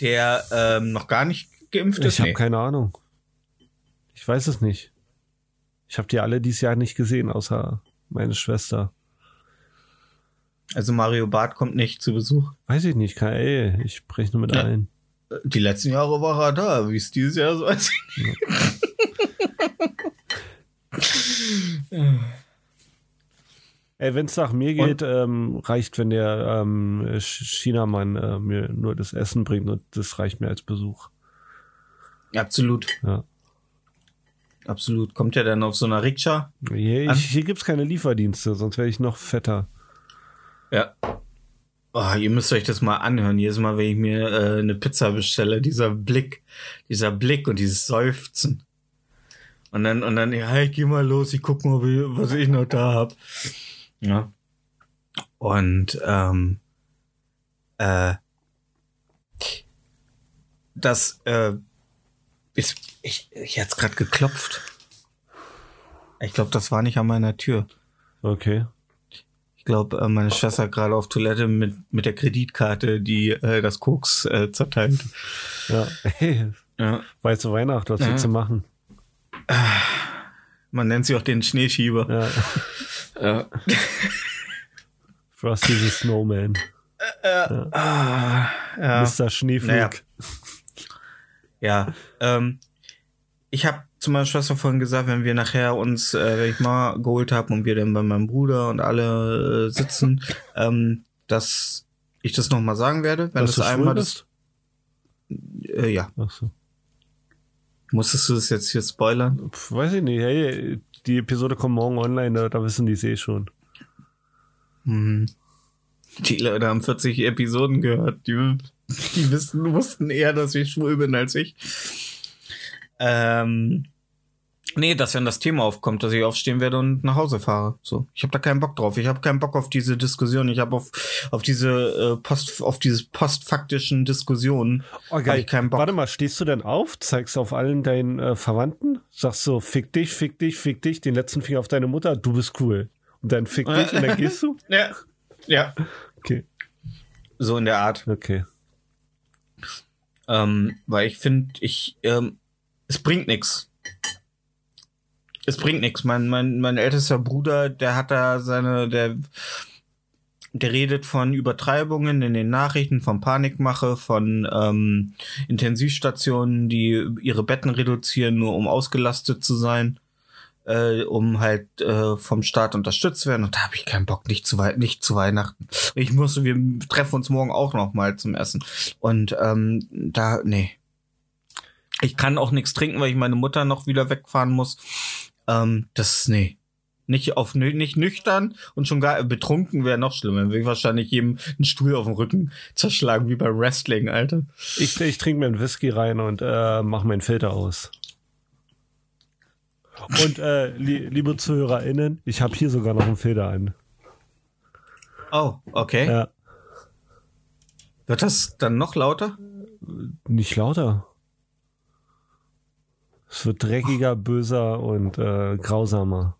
der ähm, noch gar nicht geimpft ist? Ich habe Nee. keine Ahnung. Ich weiß es nicht. Ich habe die alle dieses Jahr nicht gesehen, außer meine Schwester. Also Mario Barth kommt nicht zu Besuch. Weiß ich nicht, kann, ey, ich spreche nur mit Ja. allen. Die letzten Jahre war er da, wie es dieses Jahr so ist. Ey, wenn es nach mir geht, ähm, reicht, wenn der ähm, Ch- Chinamann äh, mir nur das Essen bringt und das reicht mir als Besuch. Absolut, Ja. Absolut. Kommt er dann auf so einer Rikscha? Hier, hier gibt's keine Lieferdienste, sonst wäre ich noch fetter. Ja. Oh, ihr müsst euch das mal anhören. Jedes Mal, wenn ich mir äh, eine Pizza bestelle, dieser Blick, dieser Blick und dieses Seufzen. Und dann, und dann, ja, ich geh mal los, ich guck mal, wie, was ich noch da hab. Ja. Und, ähm, äh, das, äh, ist, ich, ich hat's gerade geklopft. Ich glaube, das war nicht an meiner Tür. Okay. Ich glaube, äh, meine Schwester hat gerade auf Toilette mit, mit der Kreditkarte, die äh, das Koks äh, zerteilt. Ja. Hey, Ja. weißt du Weihnachten, was Ja. willst du machen? Man nennt sie auch den Schneeschieber. Ja. Ja. Frosty the Snowman. Ah, ja. Mr. Schneeflug. Naja. ja. Ähm, ich habe zu meiner Schwester vorhin gesagt, wenn wir nachher uns, äh, wenn ich mal geholt habe und wir dann bei meinem Bruder und alle äh, sitzen, ähm, dass ich das nochmal sagen werde, wenn Dass das du einmal das. Äh, ja. Ach so. Musstest du das jetzt hier spoilern? Pff, weiß ich nicht. Hey, die Episode kommt morgen online, da, da wissen die es eh schon. Mhm. Die Leute haben 40 Episoden gehört. Die, die wissen, wussten eher, dass ich schwul bin als ich. Ähm, Nee, dass wenn das Thema aufkommt, dass ich aufstehen werde und nach Hause fahre. So, ich habe da keinen Bock drauf. Ich habe keinen Bock auf diese Diskussion. Ich habe auf auf diese äh, Post auf diese postfaktischen Diskussionen. Oh, hab geil. ich keinen Bock. Warte mal, stehst du denn auf, zeigst auf allen deinen äh, Verwandten, sagst so, fick dich, fick dich, fick dich, den letzten Finger auf deine Mutter, du bist cool. Und dann fick dich und dann gehst du? Ja, ja, Okay, so in der Art. okay. Ähm, weil ich finde, ich ähm, es bringt nix. Es bringt nix. Mein mein mein ältester Bruder, der hat da seine der der redet von Übertreibungen in den Nachrichten, von Panikmache, von ähm, Intensivstationen, die ihre Betten reduzieren, nur um ausgelastet zu sein, äh, um halt äh, vom Staat unterstützt werden. Und da habe ich keinen Bock, nicht zu, nicht zu Weihnachten. Ich muss, wir treffen uns morgen auch noch mal zum Essen. Und ähm, da, nee. Ich kann auch nichts trinken, weil ich meine Mutter noch wieder wegfahren muss. Ähm, das, nee. Nicht auf nicht nüchtern und schon gar betrunken wäre noch schlimmer. Dann würde ich wahrscheinlich jedem einen Stuhl auf den Rücken zerschlagen, wie beim Wrestling, Alter. Ich, ich trinke mir einen Whisky rein und äh, mache meinen Filter aus. Und äh, li liebe ZuhörerInnen, ich habe hier sogar noch einen Filter an. Oh, okay. Ja, Wird das dann noch lauter? nicht lauter. Es wird dreckiger, böser und äh, grausamer.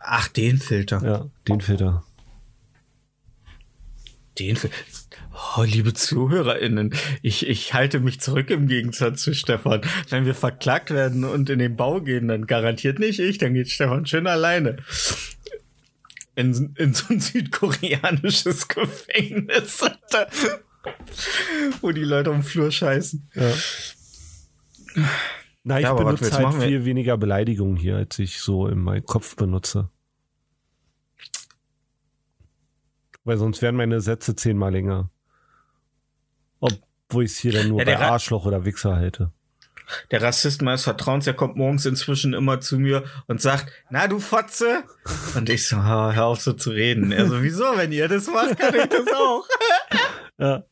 Ach, den Filter. Ja, den Filter. Den Filter. Oh, liebe ZuhörerInnen, ich, ich halte mich zurück im Gegensatz zu Stefan. Wenn wir verklagt werden und in den Bau gehen, dann garantiert nicht ich, dann geht Stefan schön alleine. In, in so ein südkoreanisches Gefängnis, wo die Leute um den Flur scheißen. Ja. Na, ich Ja, benutze halt machen? viel weniger Beleidigungen hier, als ich so in meinem Kopf benutze. Weil sonst wären meine Sätze zehnmal länger. Obwohl ich es hier dann nur Ja, bei Arschloch oder Wichser halte. Der Rassist meines Vertrauens, der kommt morgens inzwischen immer zu mir und sagt, na du Fotze? Und ich so, "Ah, hör auf so zu reden. Er so, wieso, wenn ihr das macht, kann ich das auch. Ja,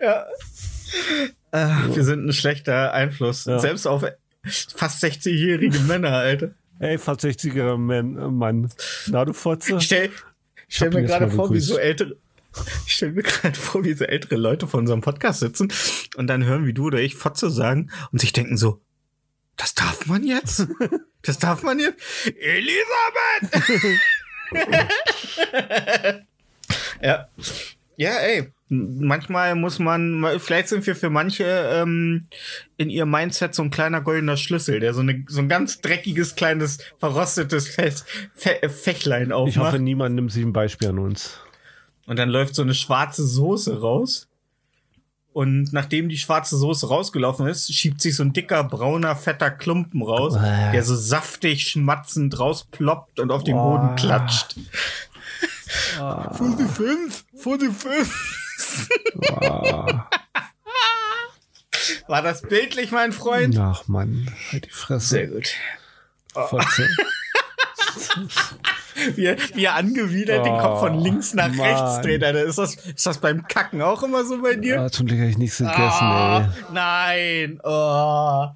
Ja. Äh, wir sind ein schlechter Einfluss. Ja. Selbst auf fast 60-jährige Männer, Alter. ey, fast 60er Mann, äh, Mann. Na, du Fotze? Ich stell, ich stell mir gerade vor, wie so ältere, ich stell mir gerade vor, wie so ältere Leute von unserem Podcast sitzen und dann hören, wie du oder ich Fotze sagen und sich denken so, das darf man jetzt? Das darf man jetzt? Elisabeth! ja. Ja, ey. Manchmal muss man, vielleicht sind wir für manche ähm, in ihr Mindset so ein kleiner goldener Schlüssel, der so, eine, so ein ganz dreckiges, kleines, verrostetes Fest, Fe Fächlein aufmacht. Ich hoffe, niemand nimmt sich ein Beispiel an uns. Und dann läuft so eine schwarze Soße raus. Und nachdem die schwarze Soße rausgelaufen ist, schiebt sich so ein dicker, brauner, fetter Klumpen raus, Äh. der so saftig schmatzend rausploppt und auf den Oh. Boden klatscht. Vor die fünf! Vor die fünf! War das bildlich, mein Freund? Ach Mann, halt die Fresse. Sehr gut. Fotze. Wie, wie er angewidert den Kopf von links nach Mann. rechts dreht. Alter. Ist das, ist das beim Kacken auch immer so bei dir? Ah, zum Glück habe ich nichts gegessen, Ah, ey. nein. Oh,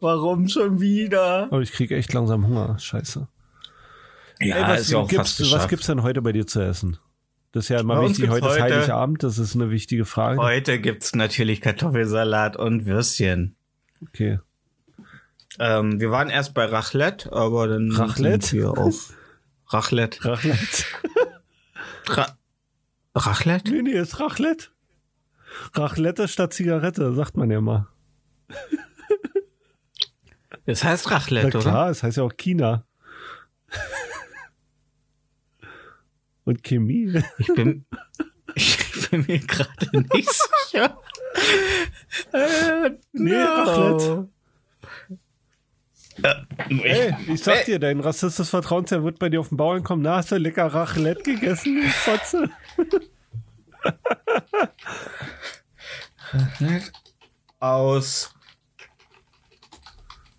warum schon wieder? Aber ich kriege echt langsam Hunger. Scheiße. Ja, ey, was, gibt's, was gibt's denn heute bei dir zu essen? Das ist ja immer Bei wichtig. Heute ist Heiligabend, das ist eine wichtige Frage. Heute gibt's natürlich Kartoffelsalat und Würstchen. Okay. Ähm, wir waren erst bei Raclette, aber dann Raclette? sind wir auf Raclette. Raclette. Ra Raclette? nee, nee, ist Raclette. Raclette statt Zigarette, sagt man ja mal. Das heißt Na Raclette, oder? klar, es heißt ja auch China. Und Chemie. Ich bin, ich bin mir gerade nicht sicher. Äh, Nee, no. Äh, Ey, ich sag Ey. dir, dein rassistisches Vertrauen, der wird bei dir auf den Bauern kommen. Na, hast du lecker Raclette gegessen, du Fotze? aus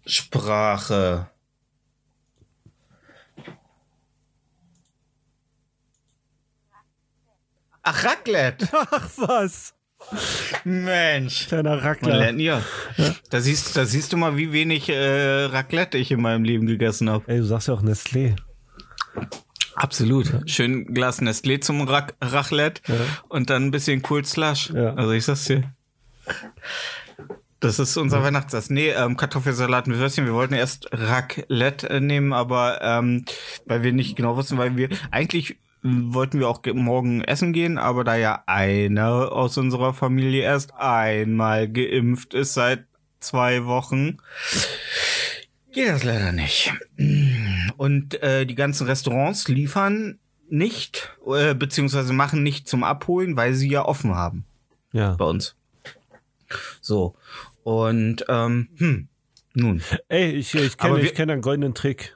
Sprache. Ach, Raclette. Ach was. Mensch. Kleiner Rackler. lernt ja. Da, siehst, da siehst du mal, wie wenig äh, Raclette ich in meinem Leben gegessen habe. Ey, du sagst ja auch Nestlé. Absolut. Schön Glas Nestlé zum Rac Raclette und dann ein bisschen Cool Slush. Ja. Also ich sag's dir. Das ist unser Weihnachtsessen. Nee, ähm, Kartoffelsalat mit Würstchen. Wir wollten erst Raclette äh, nehmen, aber ähm, weil wir nicht genau wussten, weil wir eigentlich wollten wir auch ge- morgen essen gehen, aber da ja einer aus unserer Familie erst einmal geimpft ist seit zwei Wochen, geht das leider nicht. Und äh, die ganzen Restaurants liefern nicht, äh, beziehungsweise machen nicht zum Abholen, weil sie ja offen haben Ja. bei uns. So. Und ähm, hm, nun. Ey, ich, ich kenne kenn einen goldenen Trick.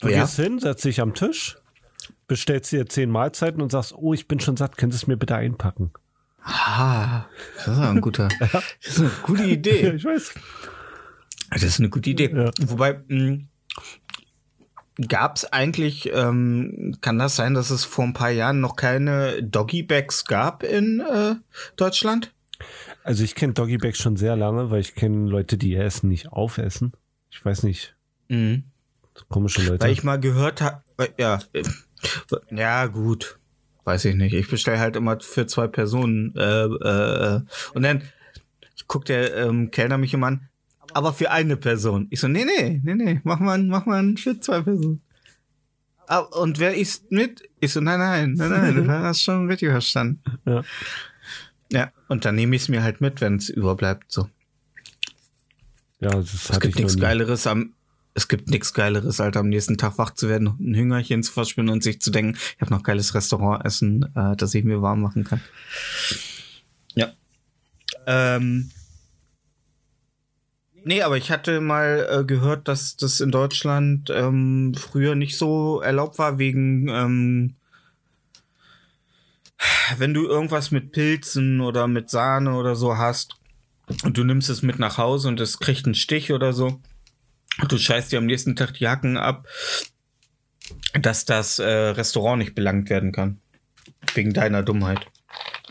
Du Ja? gehst hin, setzt dich am Tisch, bestellst dir zehn Mahlzeiten und sagst, oh, ich bin schon satt, könntest du es mir bitte einpacken? Ah, das ist ein guter. Das ist eine gute Idee. ich weiß. Das ist eine gute Idee. Ja. Wobei, gab es eigentlich, ähm, kann das sein, dass es vor ein paar Jahren noch keine Doggy-Bags gab in äh, Deutschland? Also ich kenne Doggy Bag schon sehr lange, weil ich kenne Leute, die ihr Essen nicht aufessen. Ich weiß nicht, Mhm. komische Leute. Weil ich mal gehört habe, ja, äh, ja gut, weiß ich nicht. Ich bestelle halt immer für zwei Personen äh, äh, und dann guckt der ähm, Kellner mich immer an, aber für eine Person. Ich so, nee, nee, nee, nee, mach mal, mach mal für zwei Personen. Ah, und wer isst mit? Ich so, nein, nein, nein, nein, du hast schon richtig verstanden. Ja. Ja, und dann nehme ich es mir halt mit, wenn es überbleibt. So. ja, das Es hatte gibt ich noch nichts. Geileres am es gibt nichts Geileres, Alter, am nächsten Tag wach zu werden, ein Hüngerchen zu verspinnen und sich zu denken, ich habe noch geiles Restaurantessen, äh, das ich mir warm machen kann. Ja. Ähm. Nee, aber ich hatte mal äh, gehört, dass das in Deutschland ähm, früher nicht so erlaubt war, wegen ähm, wenn du irgendwas mit Pilzen oder mit Sahne oder so hast und du nimmst es mit nach Hause und es kriegt einen Stich oder so, du scheißt dir am nächsten Tag die Jacken ab, dass das äh, Restaurant nicht belangt werden kann. Wegen deiner Dummheit.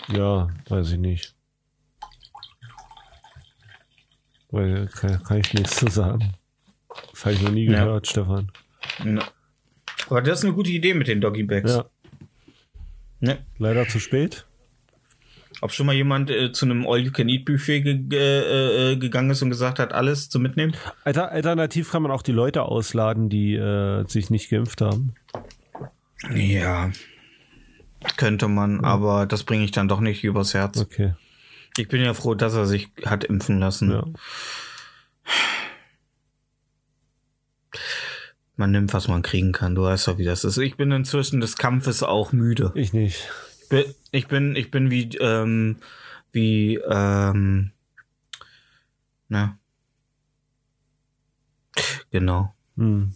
Ja, weiß ich nicht. Weil kann, kann ich nichts zu sagen. Das habe ich noch nie Ja. gehört, Stefan. Ja. Aber das ist eine gute Idee mit den Doggy Bags. Ja, Ne? leider zu spät. Ob schon mal jemand äh, zu einem All-You-Can-Eat-Buffet ge ge äh, äh, gegangen ist und gesagt hat, alles zu mitnehmen? Alter, alternativ kann man auch die Leute ausladen, die äh, sich nicht geimpft haben. Ja. Könnte man, aber das bringe ich dann doch nicht übers Herz. Okay. Ich bin ja froh, dass er sich hat impfen lassen. Ja. Man nimmt, was man kriegen kann. Du weißt doch, wie das ist. Ich bin inzwischen des Kampfes auch müde. Ich nicht. Bi- Ich bin, ich bin wie, ähm, wie, ähm, na. Genau. Hm.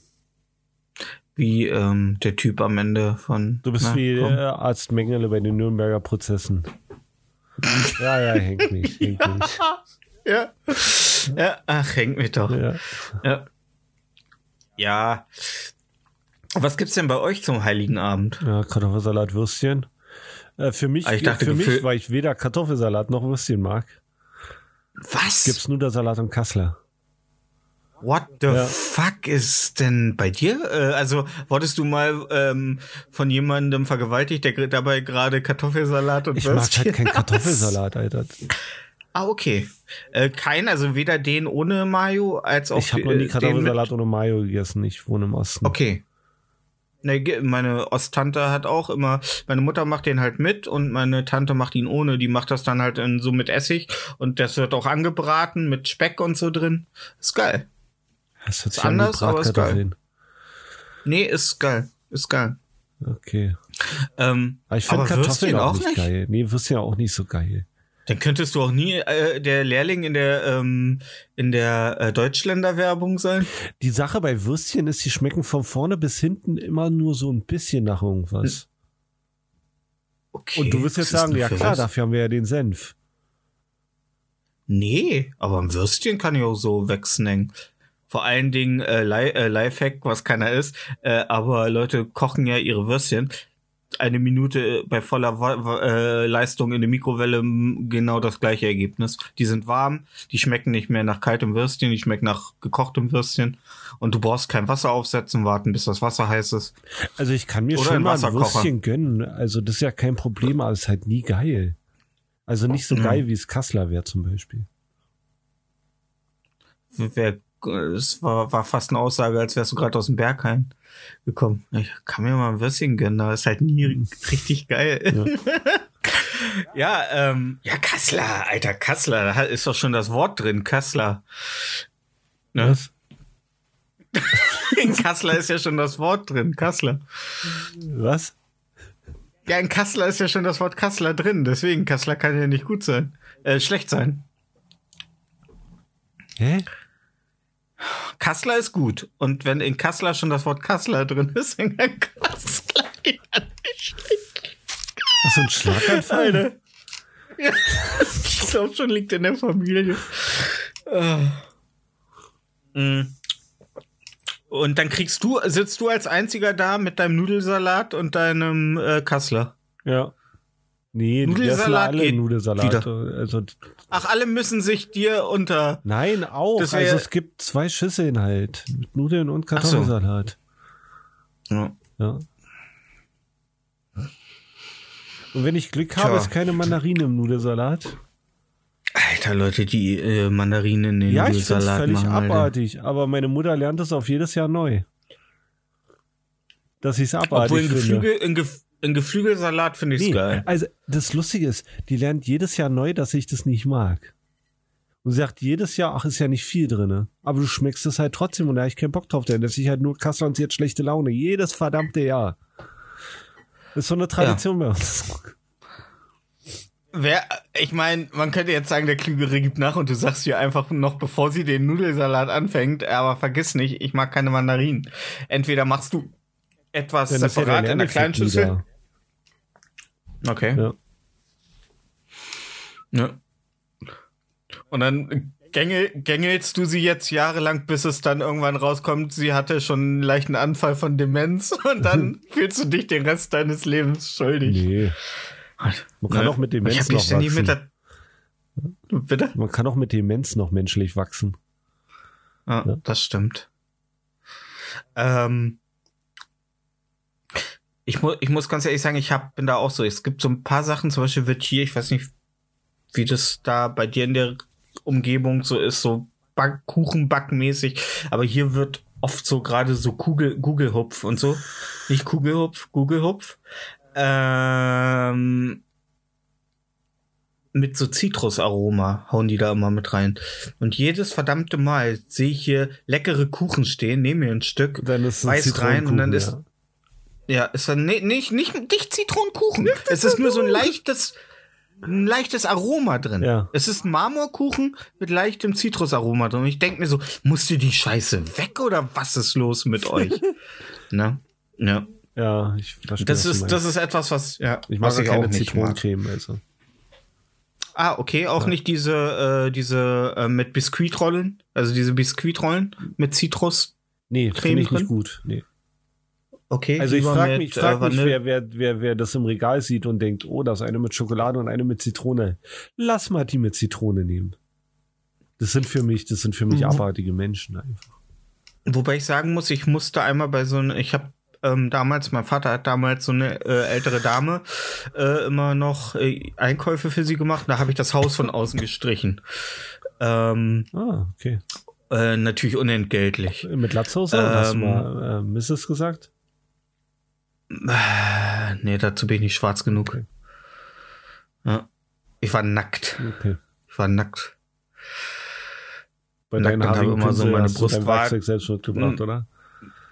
Wie, ähm, der Typ am Ende von. Du bist na, wie komm. äh, Arzt Mengele bei den Nürnberger Prozessen. ja, ja, hängt mich. Hängt mich. Ja. Ja, ach, hängt mich doch. Ja. Ja. Ja. Was gibt's denn bei euch zum Heiligen Abend? ja, Kartoffelsalat, Würstchen. Äh, für mich, Ah, ich dachte, für mich, weil ich weder Kartoffelsalat noch Würstchen mag, Was? gibt's Nudelsalat und Kassler. What the Ja. fuck ist denn bei dir? Äh, also, wurdest du mal ähm, von jemandem vergewaltigt, der dabei gerade Kartoffelsalat und Ich mag Würstchen halt keinen? Kartoffelsalat, Alter. Ah, okay. Äh, kein, also weder den ohne Mayo als auch Ich habe noch nie Kartoffelsalat ohne Mayo gegessen. Ich wohne im Osten. Okay. Ne, meine Osttante hat auch immer, meine Mutter macht den halt mit und meine Tante macht ihn ohne. Die macht das dann halt in, so mit Essig und das wird auch angebraten mit Speck und so drin. Ist geil. Das Ist anders, aber ist Bratkartoffeln. Nee, ist geil. Ist geil. Okay. Ähm, Aber ich finde Kartoffeln auch nicht, geil. Nee, Würstchen auch nicht so geil. Dann könntest du auch nie äh, der Lehrling in der ähm, in der äh, Deutschländer Werbung sein. Die Sache bei Würstchen ist, die schmecken von vorne bis hinten immer nur so ein bisschen nach irgendwas. Okay. Und du wirst jetzt sagen, ja klar, was? dafür haben wir ja den Senf. Nee, aber ein Würstchen kann ich auch so wegsnacken. Vor allen Dingen äh, Li äh, Lifehack, was keiner ist, äh, aber Leute kochen ja ihre Würstchen eine Minute bei voller äh, Leistung in der Mikrowelle genau das gleiche Ergebnis. Die sind warm, die schmecken nicht mehr nach kaltem Würstchen, die schmecken nach gekochtem Würstchen. Und du brauchst kein Wasser aufsetzen, warten, bis das Wasser heiß ist. Also ich kann mir Oder schon ein mal ein. Würstchen gönnen. Also das ist ja kein Problem, aber es ist halt nie geil. Also nicht so geil, wie es Kassler wäre zum Beispiel. Wer, es war, war fast eine Aussage, als wärst du gerade aus dem Berghain gekommen. Ich kann mir mal ein Würstchen gönnen, aber ist halt nie richtig geil. Ja, ähm, ja, Kassler, alter Kassler, da ist doch schon das Wort drin, Kassler. Ne? Was? In Kassler ist ja schon das Wort drin, Kassler. Was? Ja, in Kassler ist ja schon das Wort Kassler drin, deswegen Kassler kann ja nicht gut sein. Äh, schlecht sein. Hä? Kassler ist gut. Und wenn in Kassler schon das Wort Kassler drin ist, dann kann Kassler ja nicht. Hast du einen Schlaganfall? Alter. Ja, ich glaube schon liegt in der Familie. Ah. Mm. Und dann kriegst du, sitzt du als einziger da mit deinem Nudelsalat und deinem äh, Kassler. Ja. Nee, Nudelsalat alle Nudelsalat. wieder. Also, Ach, alle müssen sich dir unter. nein, auch. Also es gibt zwei Schüsseln halt. Mit Nudeln und Ach so. Kartoffelsalat. Ja. Ja. Und wenn ich Glück Tja. habe, ist keine Mandarine im Nudelsalat. Alter, Leute, die äh, Mandarinen in den Ja, ich finde es Nudelsalat völlig machen. Alter. abartig. Aber meine Mutter lernt es auf jedes Jahr neu. Dass ich es Obwohl abartig in, finde. Geflügel, in, Gef in Geflügelsalat finde ich es Nee, geil. also das Lustige ist, die lernt jedes Jahr neu, dass ich das nicht mag. Und sie sagt jedes Jahr, ach, ist ja nicht viel drinne. Aber du schmeckst es halt trotzdem und da habe ich keinen Bock drauf, denn das ist halt nur Kassel und sie hat schlechte Laune. Jedes verdammte Jahr. Das ist so eine Tradition bei uns. Wer, ich meine, man könnte jetzt sagen, der Klügere gibt nach und du sagst ihr einfach noch, bevor sie den Nudelsalat anfängt, aber vergiss nicht, ich mag keine Mandarinen. Entweder machst du etwas Dann ist ja separat in einer kleinen Schüssel. wieder. Okay. Ja. Ja. Und dann gängel, gängelst du sie jetzt jahrelang, bis es dann irgendwann rauskommt, sie hatte schon einen leichten Anfall von Demenz und dann fühlst du dich den Rest deines Lebens schuldig. Nee. Man kann Ne? auch mit Demenz noch wachsen. der Bitte? Man kann auch mit Demenz noch menschlich wachsen. Ja, Ja. das stimmt. Ähm, ich, mu ich muss ganz ehrlich sagen, ich hab, bin da auch so. Es gibt so ein paar Sachen, zum Beispiel wird hier, ich weiß nicht, wie das da bei dir in der Umgebung so ist, so Back Kuchenbackmäßig, aber hier wird oft so gerade so Kugel, Gugelhupf und so. Nicht Kugelhupf, Gugelhupf. Ähm, mit so Zitrusaroma hauen die da immer mit rein. Und jedes verdammte Mal sehe ich hier leckere Kuchen stehen, nehme mir ein Stück, Dann ist weiß rein und dann ist, Zitronenkuchen, ja, ist dann nee, nicht, nicht, nicht Zitronenkuchen. es ist nur so ein leichtes, ein leichtes Aroma drin. Ja. Es ist Marmorkuchen mit leichtem Zitrusaroma drin. Und ich denke mir so, musst du die Scheiße weg oder was ist los mit euch? ne? Ja. ja. ja, ich verstehe. Das ist, das ist etwas, was, ja, ich mag was ja ich keine nicht mag. Zitronencreme, also. Ah, okay, auch nicht diese, äh, diese äh, mit Biskuitrollen, also diese Biskuitrollen mit Zitrus. Nee, finde ich drin? nicht gut. Nee. Okay, Also ich frage mich, frag äh, mich wer, wer, wer, wer das im Regal sieht und denkt, oh, das ist eine mit Schokolade und eine mit Zitrone. Lass mal die mit Zitrone nehmen. Das sind für mich, das sind für mich Mhm. abartige Menschen einfach. Wobei ich sagen muss, ich musste einmal bei so einem, ich habe ähm, damals, mein Vater hat damals so eine äh, ältere Dame äh, immer noch äh, Einkäufe für sie gemacht. Da habe ich das Haus von außen gestrichen. Ähm, Ah, okay. äh, natürlich unentgeltlich. Mit Latzhose? hast du Ähm, mal äh, Mrs. gesagt? Äh, nee, dazu bin ich nicht schwarz genug. Okay. Ja. Ich war nackt. Okay. Ich war nackt. Bei Nackt deinen habe immer so meine hast du dein Brustwar- Werkzeug selbst mitgebracht, Mm. oder?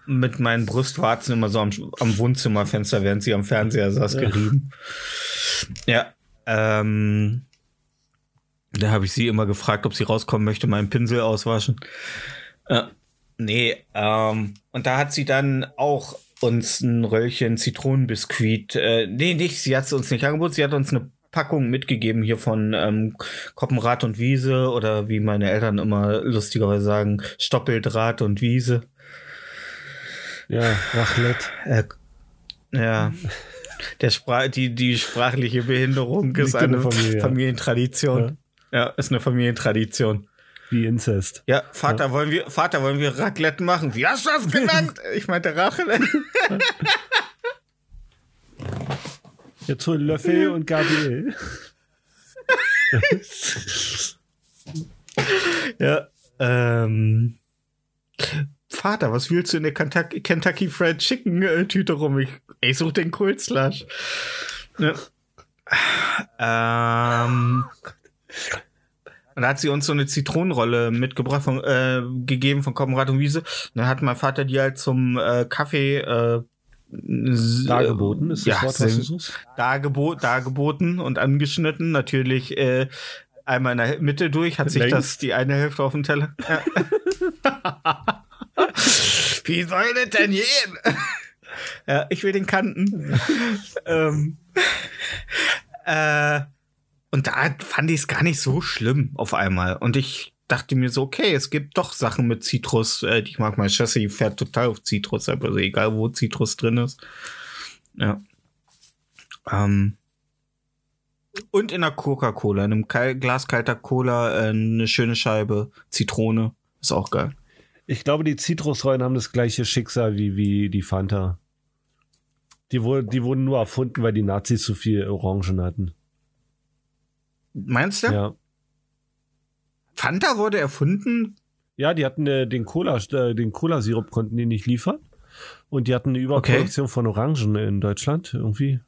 Mit meinen Brustwarzen immer so am, am Wohnzimmerfenster, während sie am Fernseher saß, Ja. gerieben. Ja. Ähm, da habe ich sie immer gefragt, ob sie rauskommen möchte, meinen Pinsel auswaschen. Äh, nee, ähm, und da hat sie dann auch uns ein Röllchen Zitronenbiskuit, äh, nee, nicht, sie hat es uns nicht angeboten, sie hat uns eine Packung mitgegeben hier von ähm, Koppenrad und Wiese oder wie meine Eltern immer lustigerweise sagen, Stoppeldraht und Wiese. Ja, Raclette. Äh, ja. Der Spra die, die sprachliche Behinderung ist eine Familie, ja. Familientradition. Ja. ist eine Familientradition. Wie Inzest. Ja, Vater, wollen wir, Vater, wollen wir Raclette machen? Wie hast du das genannt? ich meinte Raclette. Jetzt hol Löffel und Gabriel. ja, ähm. Vater, was willst du in der Kentucky, Kentucky Fried Chicken äh, Tüte rum? Ich, ich suche den Cold Slush. Ja. Ähm. Und da hat sie uns so eine Zitronenrolle mitgebracht, von, äh, gegeben von Komrad und Wiese. Und dann hat mein Vater die halt zum äh, Kaffee äh, Dargeboten ist das ja, Wort, was du suchst? dargebo dargeboten und angeschnitten. Natürlich äh, einmal in der Mitte durch, hat sich Längs. das die eine Hälfte auf den Teller. Ja. Wie soll das denn gehen? ja, ich will den Kanten. ähm, äh, und da fand ich es gar nicht so schlimm auf einmal. Und ich dachte mir so, okay, es gibt doch Sachen mit Zitrus, äh, ich mag. Mein Chassis fährt total auf Zitrus, also egal wo Zitrus drin ist. Ja. Ähm, und in der Coca-Cola, in einem Glas kalter Cola, äh, eine schöne Scheibe Zitrone. Ist auch geil. Ich glaube, die Zitrusrollen haben das gleiche Schicksal wie, wie die Fanta. Die, wurde, die wurden nur erfunden, weil die Nazis zu viel Orangen hatten. Meinst du? Ja. Fanta wurde erfunden? Ja, die hatten äh, den Cola, äh, den Cola-Sirup konnten die nicht liefern. Und die hatten eine Überproduktion von Orangen in Deutschland. Irgendwie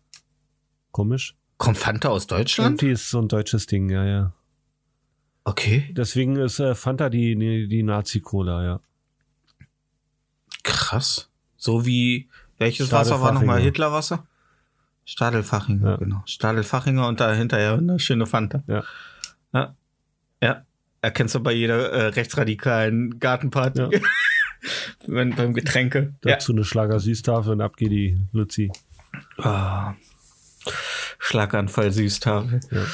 komisch. Kommt Fanta aus Deutschland? Irgendwie ist so ein deutsches Ding, ja, ja. Okay, Deswegen ist äh, Fanta die, die, die Nazi-Cola, ja. krass. So wie, welches Wasser war nochmal. Hitlerwasser? Stadelfachinger, Ja. genau. Stadelfachinger und dahinter ja eine schöne Fanta. Ja. Ja. ja. Erkennst du bei jeder äh, rechtsradikalen Gartenparty. Ja. Wenn, beim Getränke. Ja. Dazu eine Schlager-Süßtafel und ab geht die Luzi. Ah. Schlaganfall Süßtafel. Ja.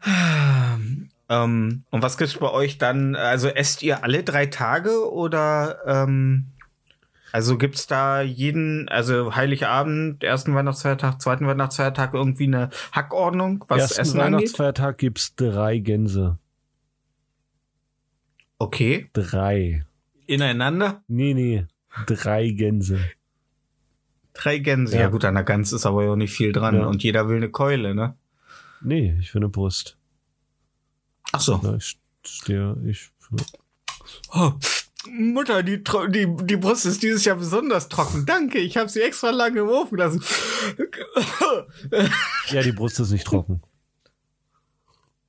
Ähm, und was gibt's bei euch dann? Also esst ihr alle drei Tage oder ähm, also gibt's da jeden, also Heiligabend, ersten Weihnachtsfeiertag, zweiten Weihnachtsfeiertag irgendwie eine Hackordnung, was Ersten Essen angeht? Weihnachtsfeiertag gibt's drei Gänse. Okay. Drei. Ineinander? Nee, nee. Drei Gänse. Drei Gänse. Ja, Ja. gut, an der Gans ist aber ja auch nicht viel dran. Ja. Und jeder will eine Keule, ne? Nee, ich will eine Brust. Ach so. Na, ich stehe, ich. Oh, Mutter, die, die, die Brust ist dieses Jahr besonders trocken. Danke, ich habe sie extra lange im Ofen gelassen. Ja, die Brust ist nicht trocken.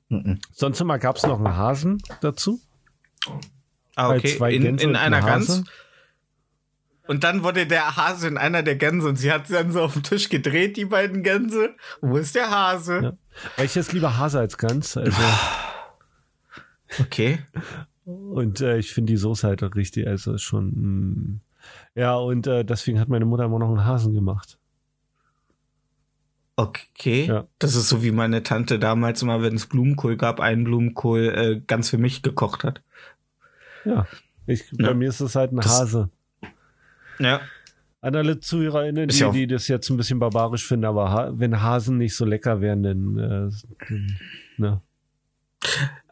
Mhm. Sonst immer gab's noch einen Hasen dazu. ah, Bei okay. zwei In, in und einer. Gans. Und dann wurde der Hase in einer der Gänse und sie hat sie dann so auf den Tisch gedreht, die beiden Gänse. Wo ist der Hase? Ja. Weil ich jetzt lieber Hase als Gans. Also, Okay. Und äh, ich finde die Soße halt auch richtig, also schon. mm. Ja, und äh, deswegen hat meine Mutter immer noch einen Hasen gemacht. Okay. Ja. Das ist so wie meine Tante damals immer, wenn es Blumenkohl gab, einen Blumenkohl äh, ganz für mich gekocht hat. Ja. Ich, Ja. Bei mir ist es halt ein Das- Hase. Ja. An alle ZuhörerInnen, die, die das jetzt ein bisschen barbarisch finden, aber ha wenn Hasen nicht so lecker wären, dann, äh, dann ne.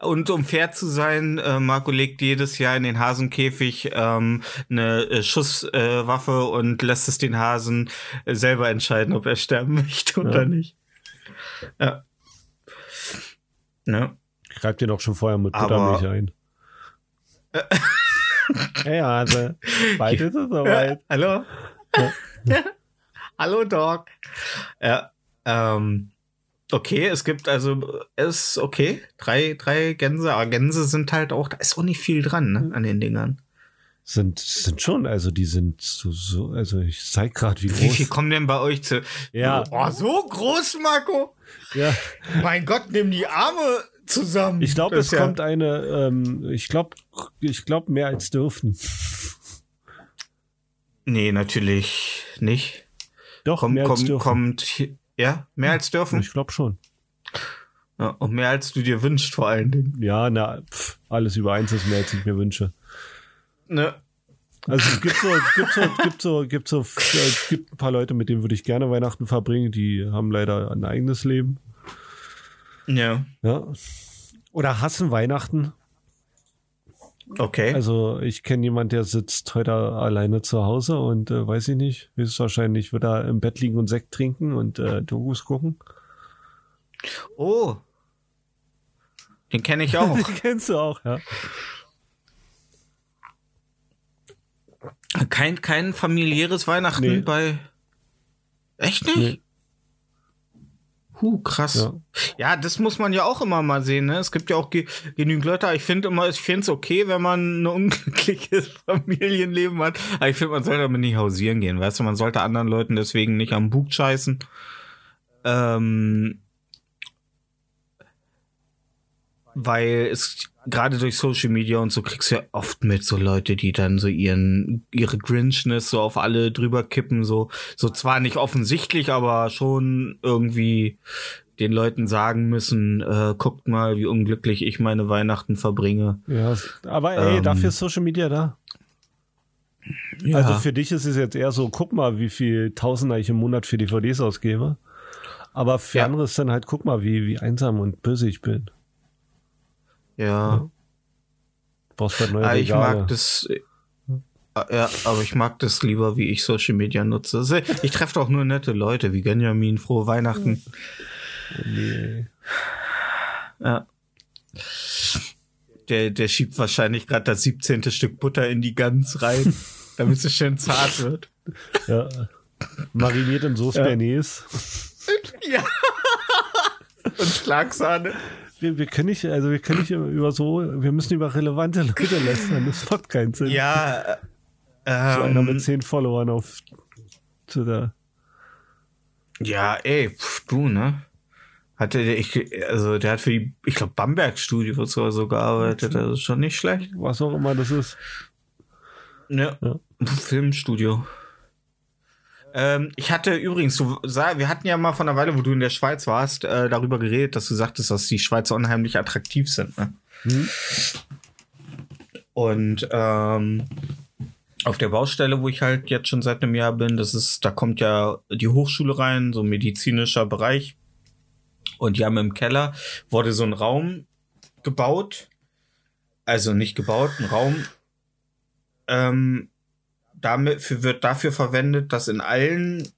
Und um fair zu sein, äh, Marco legt jedes Jahr in den Hasenkäfig ähm, eine äh, Schusswaffe äh, und lässt es den Hasen äh, selber entscheiden, ob er sterben möchte oder Ja. nicht. Ja. Ja. Schreibt den auch schon vorher mit Buttermilch ein. hey Hase, bald ist es soweit. Hallo? Hallo, Dog. Ja. Ähm, okay, es gibt also, ist okay, drei, drei Gänse, aber Gänse sind halt auch, da ist auch nicht viel dran, ne, an den Dingern. Sind, sind schon, also die sind so, so also ich zeig gerade, wie groß. Wie viel kommen denn bei euch zu? Ja. Oh, so groß, Marco? ja. Mein Gott, nimm die Arme zusammen. Ich glaube, es ja- kommt eine, ähm, ich glaube, ich glaube mehr als dürfen. Nee, natürlich nicht. Doch, Komm, mehr als komm, dürfen. kommt, hier- ja, mehr als dürfen. Ich glaube schon. Ja, und mehr als du dir wünschst, vor allen Dingen. Ja, na, pf, alles über eins ist mehr, als ich mir wünsche. Ne? Also es gibt so, es gibt so, es gibt so, es gibt so, es gibt ein paar Leute, mit denen würde ich gerne Weihnachten verbringen, die haben leider ein eigenes Leben. Ja. Ja. Oder hassen Weihnachten. Okay. Also ich kenne jemand, der sitzt heute alleine zu Hause und äh, weiß ich nicht, höchstwahrscheinlich wird er im Bett liegen und Sekt trinken und äh, Dokus gucken. oh. Den kenne ich auch. Den kennst du auch, ja. kein, kein familiäres Weihnachten Nee. bei. Echt nicht? Nee. Huh, krass. Ja. Ja. das muss man ja auch immer mal sehen. Ne? Es gibt ja auch ge genügend Leute. Ich finde immer, ich finde es okay, wenn man ein unglückliches Familienleben hat. Aber ich finde, man sollte damit nicht hausieren gehen. Weißt du, man sollte anderen Leuten deswegen nicht am Bug scheißen. Ähm, weil es gerade durch Social Media und so kriegst du ja oft mit so Leute, die dann so ihren ihre Grinchness so auf alle drüber kippen, so so zwar nicht offensichtlich, aber schon irgendwie den Leuten sagen müssen, äh, guckt mal, wie unglücklich ich meine Weihnachten verbringe. ja. Aber ey, Ähm. dafür ist Social Media da. Ja. Also für dich ist es jetzt eher so, guck mal, wie viel Tausender ich im Monat für DVDs ausgebe. Aber für Ja. andere ist dann halt, guck mal, wie, wie einsam und böse ich bin. Ja. Brauchst halt neue Ah, ich Regale. mag das. äh, Ja, aber ich mag das lieber, wie ich Social Media nutze. Ich treffe doch nur nette Leute wie Benjamin. Frohe Weihnachten. Nee. Ja. Der, der schiebt wahrscheinlich gerade das 17. Stück Butter in die Gans rein, damit sie schön zart wird. Ja. Mariniert in Soße Ja. Bernays. Ja. Und Schlagsahne. Wir, wir können nicht, also wir können nicht über so, wir müssen über relevante Leute lästern. Das macht keinen Sinn. Ja. So einer mit Ähm, zehn Followern auf Twitter. ja, ey, pf, du, ne? Hatte der, ich, also der hat für die, ich glaube, Bamberg Studios oder so gearbeitet. Das ist schon nicht schlecht. Was auch immer das ist. Ja. Ja. Filmstudio. Ähm, ich hatte übrigens, du wir hatten ja mal von einer Weile, wo du in der Schweiz warst, äh, darüber geredet, dass du sagtest, dass die Schweizer unheimlich attraktiv sind. Ne? Hm? Und ähm, auf der Baustelle, wo ich halt jetzt schon seit einem Jahr bin, das ist, da kommt ja die Hochschule rein, so ein medizinischer Bereich. Und die haben im Keller wurde so ein Raum gebaut. Also nicht gebaut, ein Raum. Ähm, damit für, wird dafür verwendet, dass in allen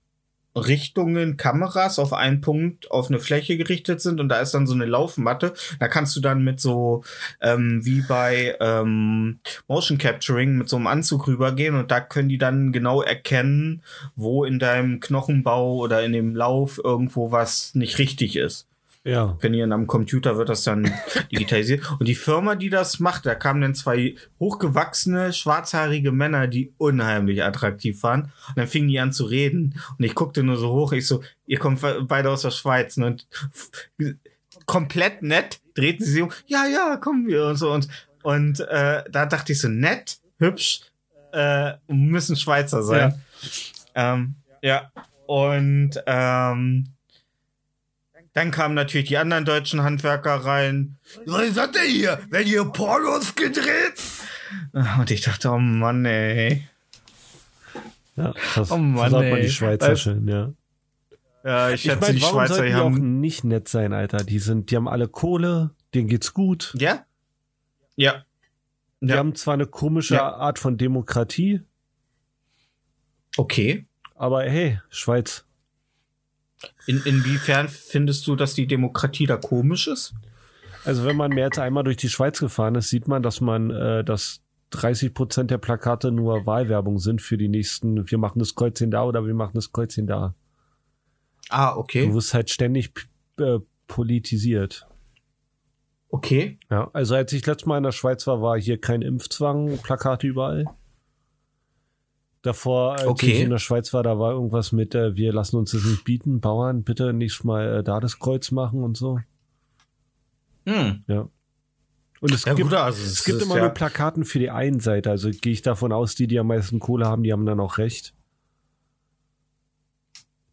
Richtungen Kameras auf einen Punkt auf eine Fläche gerichtet sind und da ist dann so eine Laufmatte. Da kannst du dann mit so ähm, wie bei ähm, Motion Capturing mit so einem Anzug rübergehen und da können die dann genau erkennen, wo in deinem Knochenbau oder in dem Lauf irgendwo was nicht richtig ist. Ja. Wenn ihr am Computer wird das dann digitalisiert. Und die Firma, die das macht, da kamen dann zwei hochgewachsene, schwarzhaarige Männer, die unheimlich attraktiv waren. Und dann fingen die an zu reden. Und ich guckte nur so hoch, ich so, ihr kommt beide aus der Schweiz. Ne? Und komplett nett drehten sie sich um. Ja, ja, kommen wir und so. Und, und äh, da dachte ich so, nett, hübsch, äh, müssen Schweizer sein. Ja. Ähm, ja. Und ähm, dann kamen natürlich die anderen deutschen Handwerker rein. Was hat der hier? Werden hier Pornos gedreht? Und ich dachte, oh Mann, ey. Ja, das Oh Mann, sagt man die Schweizer Weißt- schön, ja. Ja, ich Ich schätze, meine, die warum Schweizer die die auch haben. nicht nett sein, Alter? Die sind, die haben alle Kohle, denen geht's gut. Ja? Ja. Die Ja. haben zwar eine komische Ja. Art von Demokratie, Okay. aber hey, Schweiz. In, inwiefern findest du, dass die Demokratie da komisch ist? Also wenn man mehr als einmal durch die Schweiz gefahren ist, sieht man, dass man, äh, dass 30 Prozent der Plakate nur Wahlwerbung sind für die nächsten, wir machen das Kreuzchen da oder wir machen das Kreuzchen da. Ah, Du okay. wirst halt ständig äh, politisiert. Okay. Ja, also als ich letztes Mal in der Schweiz war, war hier kein Impfzwang, Plakate überall. Davor, als Okay. ich in der Schweiz war, da war irgendwas mit, äh, wir lassen uns das nicht bieten, Bauern, bitte nächstes Mal äh, da das Kreuz machen und so. Hm. Ja. Und es Ja, gibt, gut, also es gibt immer ja, nur Plakaten für die einen Seite, also gehe ich davon aus, die, die am meisten Kohle haben, die haben dann auch recht.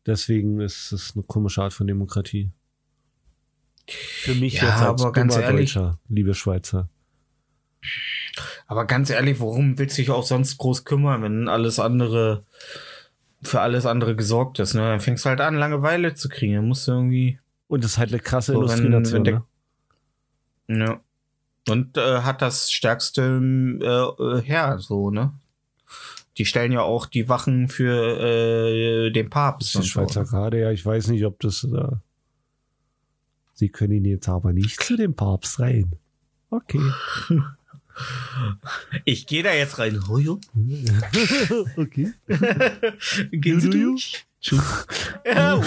Deswegen ist es eine komische Art von Demokratie. Für mich Ja, jetzt als aber ganz ehrlich- Deutscher, liebe Schweizer. Aber ganz ehrlich, worum willst du dich auch sonst groß kümmern, wenn alles andere für alles andere gesorgt ist? Ne? Dann fängst du halt an, Langeweile zu kriegen. Dann musst du irgendwie. Und das ist halt eine krasse So, wenn- Industrienation. wenn der- ne? Ja. Und äh, hat das stärkste äh, äh, Heer, so, ne? Die stellen ja auch die Wachen für äh, den Papst. Die und Schweizer so. Garde, ja, ich weiß nicht, ob das. Äh, Sie können ihn jetzt aber nicht zu dem Papst rein. Okay. Ich gehe da jetzt rein. Hojo. okay. Gehen Sie Du, du, durch. Ja,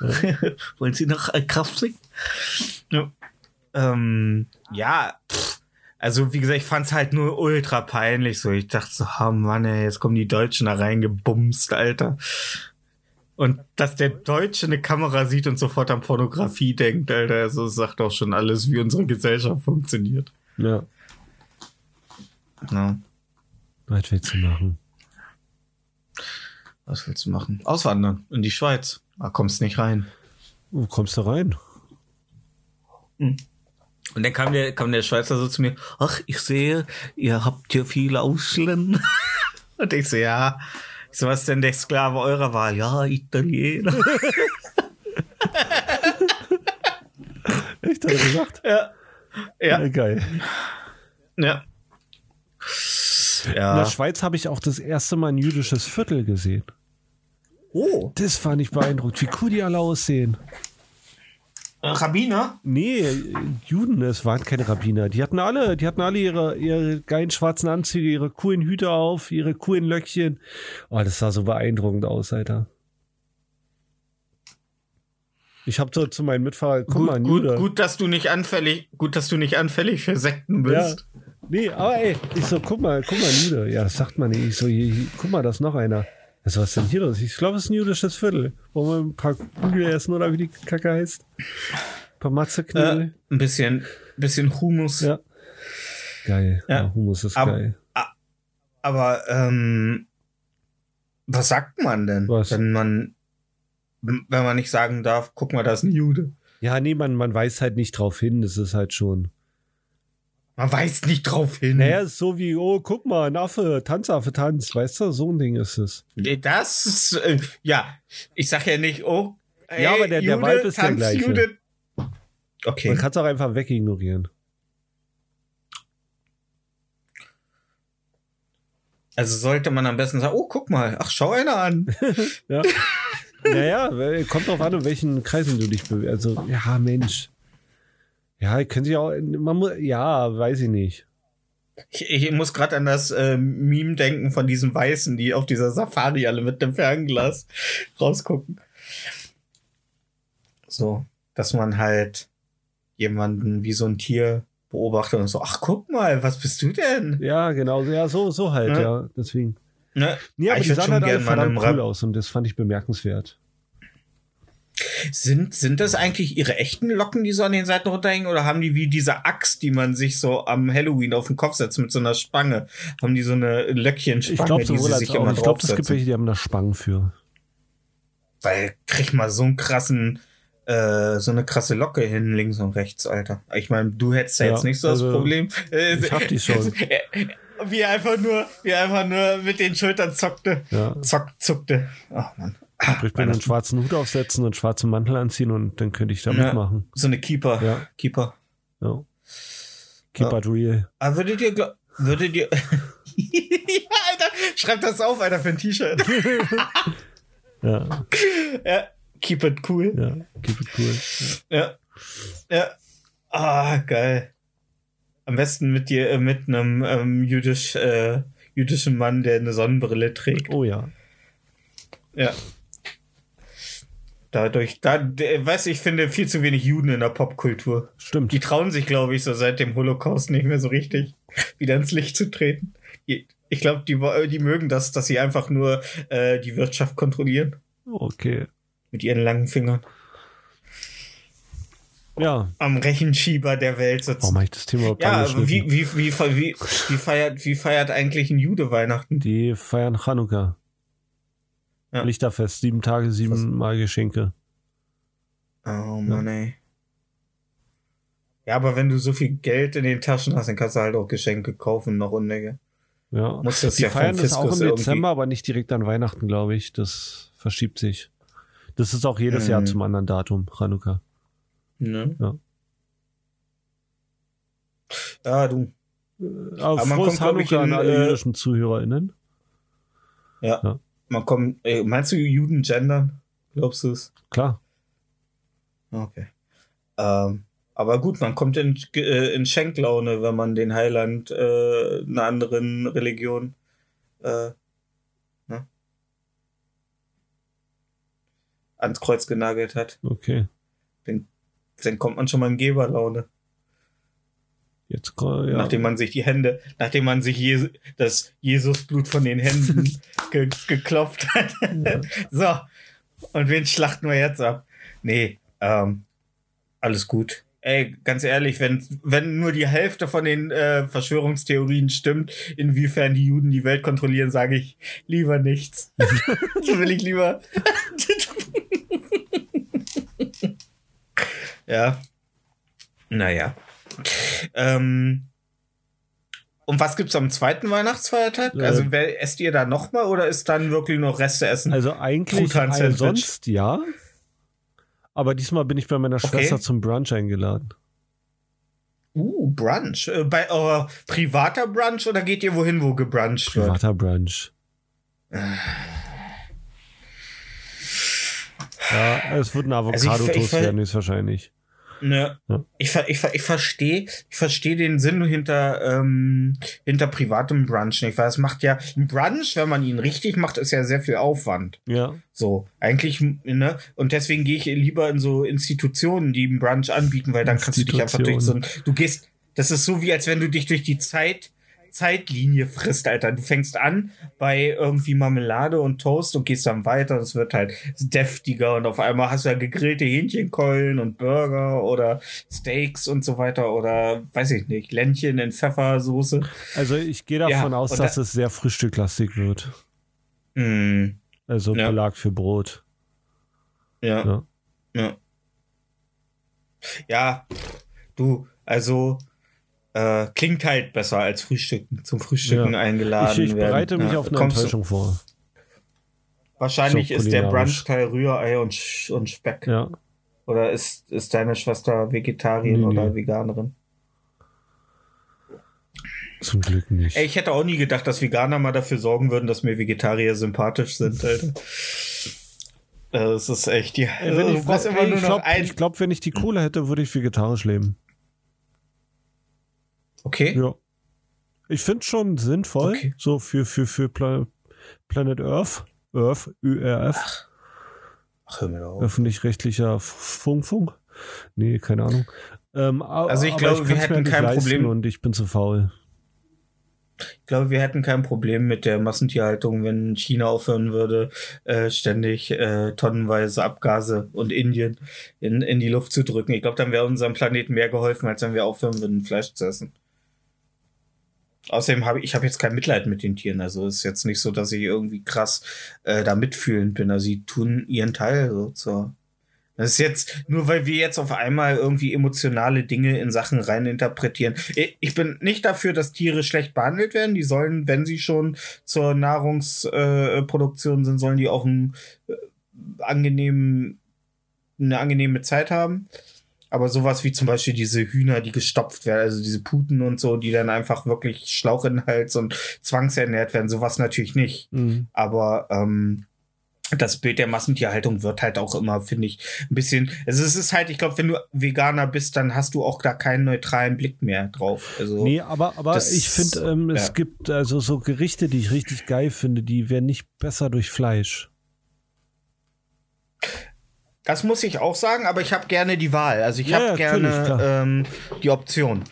Wollen Sie noch Kraft singen? Ja. Ähm, ja, also wie gesagt, ich fand's halt nur ultra peinlich. So, ich dachte so, oh Mann, ey, jetzt kommen die Deutschen da reingebumst, Alter. Und dass der Deutsche eine Kamera sieht und sofort an Pornografie denkt, Alter, also das sagt auch schon alles, wie unsere Gesellschaft funktioniert. Ja, Ja. was willst du machen? Was willst du machen? Auswandern in die Schweiz. Da kommst nicht rein. Wo kommst du rein? Und dann kam der, kam der Schweizer so zu mir, ach, ich sehe, ihr habt hier viele Ausländer. Und ich so, ja. Ich so, was denn der Sklave eurer Wahl? Ja, Italiener. Echt, hat er gesagt? ja. Ja, Ja. geil. Ja. In der Ja. Schweiz habe ich auch das erste Mal ein jüdisches Viertel gesehen. Oh. Das fand ich beeindruckend, wie cool die alle aussehen. Rabbiner? Nee, Juden, es waren keine Rabbiner. Die hatten alle, die hatten alle ihre, ihre geilen schwarzen Anzüge, ihre coolen Hüte auf, ihre coolen Löckchen. Oh, das sah so beeindruckend aus, Alter. Ich habe so zu meinen Mitfahrern, guck mal, ein Gut, Jude. gut, gut, dass du nicht anfällig, gut, dass du nicht anfällig für Sekten bist. Nee, aber ey, ich so, guck mal, guck mal, Jude. Ja, das sagt man nicht. Ich so, hier, hier, guck mal, da ist noch einer. Also, was ist denn hier los? Ich glaube, es ist ein jüdisches Viertel. Wollen wir ein paar Kugel essen oder wie die Kacke heißt? Ein paar Äh, Matzeknödel. ein bisschen, bisschen Humus. Ja. Geil. Ja, Ja. Hummus ist Aber- geil. Aber ähm, was sagt man denn, Was? wenn man wenn man nicht sagen darf, guck mal, da ist ein Jude. Ja, nee, man, man weist halt nicht drauf hin. Das ist halt schon. Man weist nicht drauf hin. Naja, ist so wie, oh, guck mal, ein Affe, Tanzaffe, Tanz. Weißt du, so ein Ding ist es. Nee, Das ist, äh, ja, ich sag ja nicht, oh, ey, Ja, aber der- der Vibe ist der Tanz, gleiche. Jude. Man Okay. kann es auch einfach wegignorieren. Also sollte man am besten sagen, oh, guck mal, ach, schau einer an. Ja. naja, weil- kommt drauf an, in welchen Kreisen du dich bewegst. Also, ja, Mensch. Ja, können sich auch, man muss, ja, weiß ich nicht. Ich, ich muss gerade an das äh, Meme denken von diesen Weißen, die auf dieser Safari alle mit dem Fernglas rausgucken. So, dass man halt jemanden wie so ein Tier beobachtet und so, ach guck mal, was bist du denn? Ja, genau, ja, so, so halt, ja, Ja. deswegen. Ne? Nee, aber ich die sahen halt alle verdammt einem cool Rap- aus und das fand ich bemerkenswert. Sind, sind das eigentlich ihre echten Locken, die so an den Seiten runterhängen, oder haben die wie diese Axt, die man sich so am Halloween auf den Kopf setzt mit so einer Spange? Haben die so eine Löckchenspange, Ich glaube die sie sich auch. immer Ich glaube, es gibt welche, die haben da Spangen für. Weil krieg mal so einen krassen, äh, so eine krasse Locke hin, links und rechts, Alter. Ich meine, du hättest ja Ja, jetzt nicht so also, das Problem. Ich hab die schon. Wie er einfach nur, wie er einfach nur mit den Schultern zockte. Ja. Zock, zuckte. Ach man. Ah, Ich bin einen schwarzen Hut aufsetzen und einen schwarzen Mantel anziehen und dann könnte ich da Ja. mitmachen. so eine Keeper. Ja. Keeper. Ja. Keep Ja. real. Aber würdet ihr, würdet ihr, ja, Alter, schreibt das auf, Alter, für ein T-Shirt. Ja, ja, keep it cool. ja, keep it cool. Ja. Ja. Ah, geil. Am besten mit dir, äh, mit einem ähm, jüdisch, äh, jüdischen Mann, der eine Sonnenbrille trägt. Oh ja. Ja. Dadurch, da, der, weiß ich finde viel zu wenig Juden in der Popkultur. Stimmt. Die trauen sich, glaube ich, so seit dem Holocaust nicht mehr so richtig wieder ins Licht zu treten. Ich glaube, die, die mögen das, dass sie einfach nur äh, die Wirtschaft kontrollieren Okay. mit ihren langen Fingern. Ja. Am Rechenschieber der Welt sitzen. Warum habe ich das Thema überhaupt Ja, wie, wie, wie, wie, feiert, wie feiert eigentlich ein Jude Weihnachten? Die feiern Chanukka. Ja. Lichterfest, sieben Tage, sieben Mal Geschenke. Oh Mann, ey. Ja, aber wenn du so viel Geld in den Taschen hast, dann kannst du halt auch Geschenke kaufen, noch Unmenge. Ja. Muss das Die ja feiern das auch im irgendwie- Dezember, aber nicht direkt an Weihnachten, glaube ich. Das verschiebt sich. Das ist auch jedes Mhm. Jahr zum anderen Datum, Chanukka. Ne? Ja. Ja, du. Aber man frohes kommt, Chanukka an alle äh, jüdischen ZuhörerInnen. Man kommt, ey, meinst du Juden gendern? Glaubst du es? Klar. Okay. Ähm, aber gut, man kommt in, äh, in Schenklaune, wenn man den Heiland äh, einer anderen Religion äh, ne? ans Kreuz genagelt hat. Okay. Dann kommt man schon mal in Geberlaune, Jetzt ja. nachdem man sich die Hände, nachdem man sich Jesu, das Jesusblut von den Händen ge geklopft hat. Ja. So, und wen schlachten wir jetzt ab? Nee, ähm, alles gut. Ey, ganz ehrlich, wenn, wenn nur die Hälfte von den äh, Verschwörungstheorien stimmt, inwiefern die Juden die Welt kontrollieren, sage ich lieber nichts. so will ich lieber. ja. Naja. Ähm, und was gibt's am zweiten Weihnachtsfeiertag? Äh, also wer, esst ihr da nochmal oder ist dann wirklich noch Reste essen? Also eigentlich äh, sonst ja. Aber diesmal bin ich bei meiner Okay. Schwester zum Brunch eingeladen. Uh, Brunch. Äh, bei eurer privater Brunch oder geht ihr wohin, wo gebruncht wird? Privater Brunch. Ja, es wird ein Also Avocado-Toast ver- werden, höchstwahrscheinlich. Ne, Ja. ich, ich, ich verstehe ich versteh den Sinn hinter, ähm, hinter privatem Brunch nicht, weil es macht ja, ein Brunch, wenn man ihn richtig macht, ist ja sehr viel Aufwand. Ja. So, eigentlich, ne? Und deswegen gehe ich lieber in so Institutionen, die einen Brunch anbieten, weil dann kannst du dich einfach durch so ein, du gehst, das ist so wie, als wenn du dich durch die Zeit, Zeitlinie frisst, Alter. Du fängst an bei irgendwie Marmelade und Toast und gehst dann weiter. Es wird halt deftiger und auf einmal hast du ja gegrillte Hähnchenkeulen und Burger oder Steaks und so weiter oder weiß ich nicht, Ländchen in Pfeffersoße. Also ich gehe Ja, davon aus, und dass da- es sehr frühstücklastig wird. Mm, Also Ja. Belag für Brot. ja. Ja. Ja. Ja, du, also äh, klingt halt besser als Frühstücken, zum Frühstücken Ja. eingeladen Ich, ich werden. bereite mich Ja, auf eine kommst du- Enttäuschung vor. Wahrscheinlich So ist der. Brunch-Teil Rührei und, und Speck. Ja. Oder ist, ist deine Schwester Vegetarierin Nee, nee. oder Veganerin? Zum Glück nicht. Ey, ich hätte auch nie gedacht, dass Veganer mal dafür sorgen würden, dass mir Vegetarier sympathisch sind, Alter. Äh, Es ist echt, ja. Ey, wenn du ich brauchst immer ey, ich noch glaube, glaub, wenn ich die Kohle hätte, würde ich vegetarisch leben. Okay. Ja. Ich finde schon sinnvoll, Okay. so für, für, für Pla Planet Earth, Earth, ÜRF, Ach, hör mir auf. öffentlich-rechtlicher Funkfunk. Nee, keine Ahnung. Ähm, Also ich glaube, wir hätten kein Problem- Und ich bin zu faul. Ich glaube, wir hätten kein Problem mit der Massentierhaltung, wenn China aufhören würde, äh, ständig äh, tonnenweise Abgase und Indien in, in die Luft zu drücken. Ich glaube, dann wäre unserem Planeten mehr geholfen, als wenn wir aufhören würden, Fleisch zu essen. Außerdem habe ich, ich habe jetzt kein Mitleid mit den Tieren. Also ist jetzt nicht so, dass ich irgendwie krass äh, da mitfühlend bin. Also sie tun ihren Teil so zur. Das ist jetzt, nur weil wir jetzt auf einmal irgendwie emotionale Dinge in Sachen reininterpretieren. Ich bin nicht dafür, dass Tiere schlecht behandelt werden. Die sollen, wenn sie schon zur Nahrungsproduktion äh, sind, sollen die auch einen äh, angenehmen, eine angenehme Zeit haben. Aber sowas wie zum Beispiel diese Hühner, die gestopft werden, also diese Puten und so, die dann einfach wirklich Schlauch in den Hals und zwangsernährt werden, sowas natürlich nicht. Mhm. Aber ähm, das Bild der Massentierhaltung wird halt auch immer, finde ich, ein bisschen. Also es ist halt, ich glaube, wenn du Veganer bist, dann hast du auch da keinen neutralen Blick mehr drauf. Also Nee, aber, aber das- ich finde, ähm, es ja. gibt also so Gerichte, die ich richtig geil finde, die werden nicht besser durch Fleisch. Das muss ich auch sagen, aber ich habe gerne die Wahl. Also ich Ja, habe gerne ähm, die Option.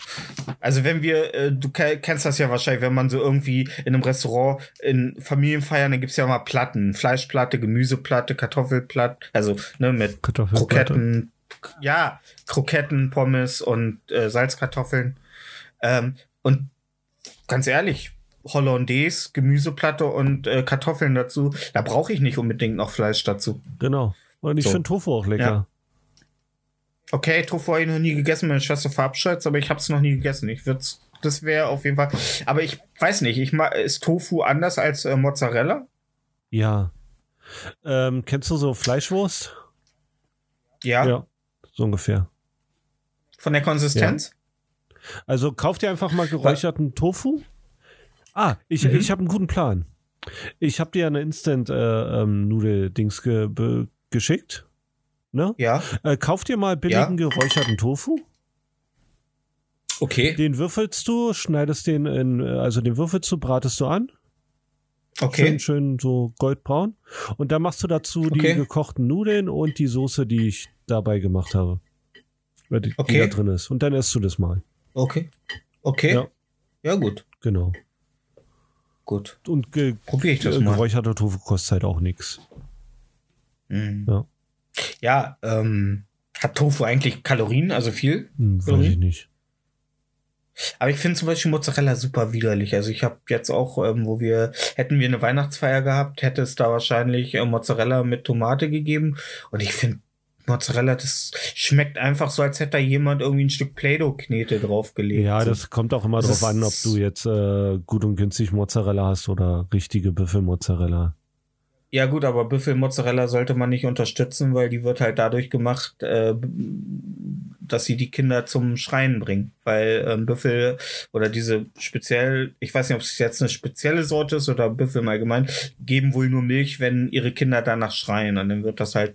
Also wenn wir, äh, du ke kennst das ja wahrscheinlich, wenn man so irgendwie in einem Restaurant in Familienfeiern, dann gibt's ja mal Platten. Fleischplatte, Gemüseplatte, Kartoffelplatte, also ne, mit. Kroketten, ja, Kroketten, Pommes und äh, Salzkartoffeln. Ähm, und ganz ehrlich, Hollandaise, Gemüseplatte und äh, Kartoffeln dazu, da brauche ich nicht unbedingt noch Fleisch dazu. Genau. Und ich So. finde Tofu auch lecker. Okay, Tofu habe ich noch nie gegessen, meine Schwester verabscheut aber ich habe es noch nie gegessen. Ich würde das wäre auf jeden Fall. Aber ich weiß nicht, ich mag, ist Tofu anders als äh, Mozzarella? Ja. Ähm, kennst du so Fleischwurst? Ja. Ja, so ungefähr. Von der Konsistenz? Ja. Also kauf dir einfach mal geräucherten Was? Tofu. Ah, ich, mhm. ich habe einen guten Plan. Ich habe dir eine Instant-Nudel-Dings äh, ähm, ge geschickt. Ne? Ja. Äh, kauf dir mal billigen ja. geräucherten Tofu. Okay. Den würfelst du, schneidest den in, also den würfelst du, bratest du an. Okay. Schön, schön so goldbraun. Und dann machst du dazu okay. die gekochten Nudeln und die Soße, die ich dabei gemacht habe. Die, okay. die da drin ist. Und dann isst du das mal. Okay. Okay. Ja, ja gut. Genau. Gut. Und probiere ich das mal. Geräucherter Tofu kostet halt auch nichts. Mhm. Ja. Ja, ähm, hat Tofu eigentlich Kalorien, also viel? Hm, weiß ich nicht. Aber ich finde zum Beispiel Mozzarella super widerlich. Also ich habe jetzt auch, ähm, wo wir, hätten wir eine Weihnachtsfeier gehabt, hätte es da wahrscheinlich äh, Mozzarella mit Tomate gegeben. Und ich finde Mozzarella, das schmeckt einfach so, als hätte da jemand irgendwie ein Stück Play-Doh-Knete draufgelegt. Ja, das kommt auch immer das drauf an, ob du jetzt äh, gut und günstig Mozzarella hast oder richtige Büffelmozzarella. Ja gut, aber Büffelmozzarella sollte man nicht unterstützen, weil die wird halt dadurch gemacht, äh, dass sie die Kinder zum Schreien bringen. Weil ähm, Büffel oder diese speziell, ich weiß nicht, ob es jetzt eine spezielle Sorte ist oder Büffel im Allgemeinen, geben wohl nur Milch, wenn ihre Kinder danach schreien. Und dann wird das halt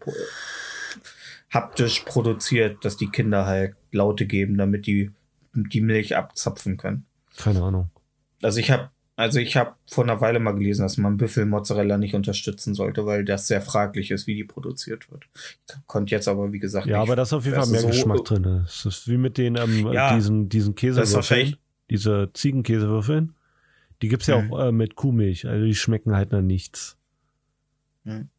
haptisch produziert, dass die Kinder halt Laute geben, damit die die Milch abzapfen können. Keine Ahnung. Also ich habe also ich habe vor einer Weile mal gelesen, dass man Büffelmozzarella nicht unterstützen sollte, weil das sehr fraglich ist, wie die produziert wird. Ich konnte jetzt aber, wie gesagt, Ja, nicht, aber da ist auf jeden Fall mehr so Geschmack drin. Es ist wie mit den ähm, ja, diesen, diesen Käsewürfeln, diese Ziegenkäsewürfeln. Die gibt's ja mhm. auch äh, mit Kuhmilch, also die schmecken halt nach nichts. Mhm.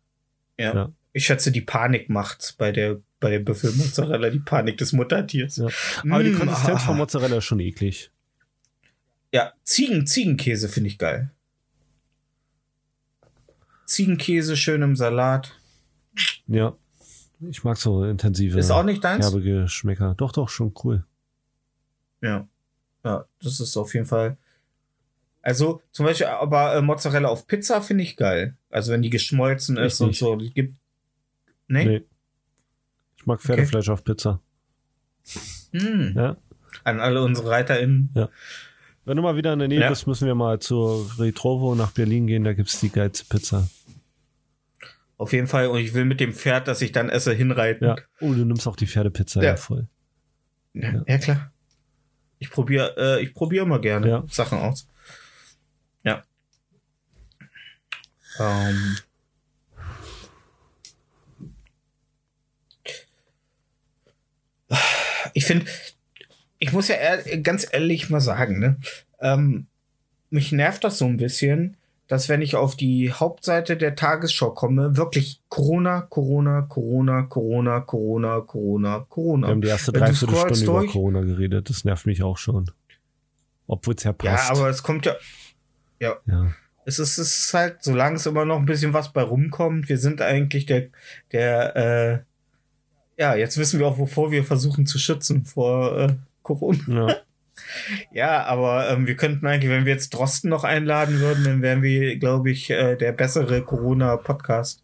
Ja. ja. Ich schätze, die Panik macht's bei der bei der Büffelmozzarella, die Panik des Muttertiers. Ja. Aber mmh, die Konsistenz ah. von Mozzarella ist schon eklig. Ja, Ziegen, Ziegenkäse finde ich geil. Ziegenkäse schön im Salat. Ja. Ich mag so intensive. Ist auch nicht deins? Herbe Geschmäcker. Doch, doch, schon cool. Ja. Ja, das ist auf jeden Fall. Also, zum Beispiel, aber äh, Mozzarella auf Pizza finde ich geil. Also, wenn die geschmolzen ich ist nicht. und so. Die gibt. Nee? nee. Ich mag Pferdefleisch okay. auf Pizza. Hm. Ja. An alle unsere ReiterInnen. Ja. Wenn du mal wieder in der Nähe ja. bist, müssen wir mal zur Retrovo nach Berlin gehen, da gibt es die geilste Pizza. Auf jeden Fall, und ich will mit dem Pferd, das ich dann esse, hinreiten. Ja. Oh, du nimmst auch die Pferdepizza ja, ja voll. Ja, ja. klar. Ich probiere äh, ich probier mal gerne ja. Sachen aus. Ja. Ähm. Ich finde, ich muss ja ehr, ganz ehrlich mal sagen, ne? Ähm, mich nervt das so ein bisschen, dass wenn ich auf die Hauptseite der Tagesschau komme, wirklich Corona, Corona, Corona, Corona, Corona, Corona, Corona. Wir haben die erste Dreiviertelstunde über Corona geredet, das nervt mich auch schon. Obwohl es ja passt. Ja, aber es kommt ja. Ja. ja. Es ist, es ist halt, solange es immer noch ein bisschen was bei rumkommt, wir sind eigentlich der, der, äh, ja, jetzt wissen wir auch, wovor wir versuchen zu schützen, vor äh, Corona. Ja. ja, aber ähm, wir könnten eigentlich, wenn wir jetzt Drosten noch einladen würden, dann wären wir, glaube ich, äh, der bessere Corona-Podcast.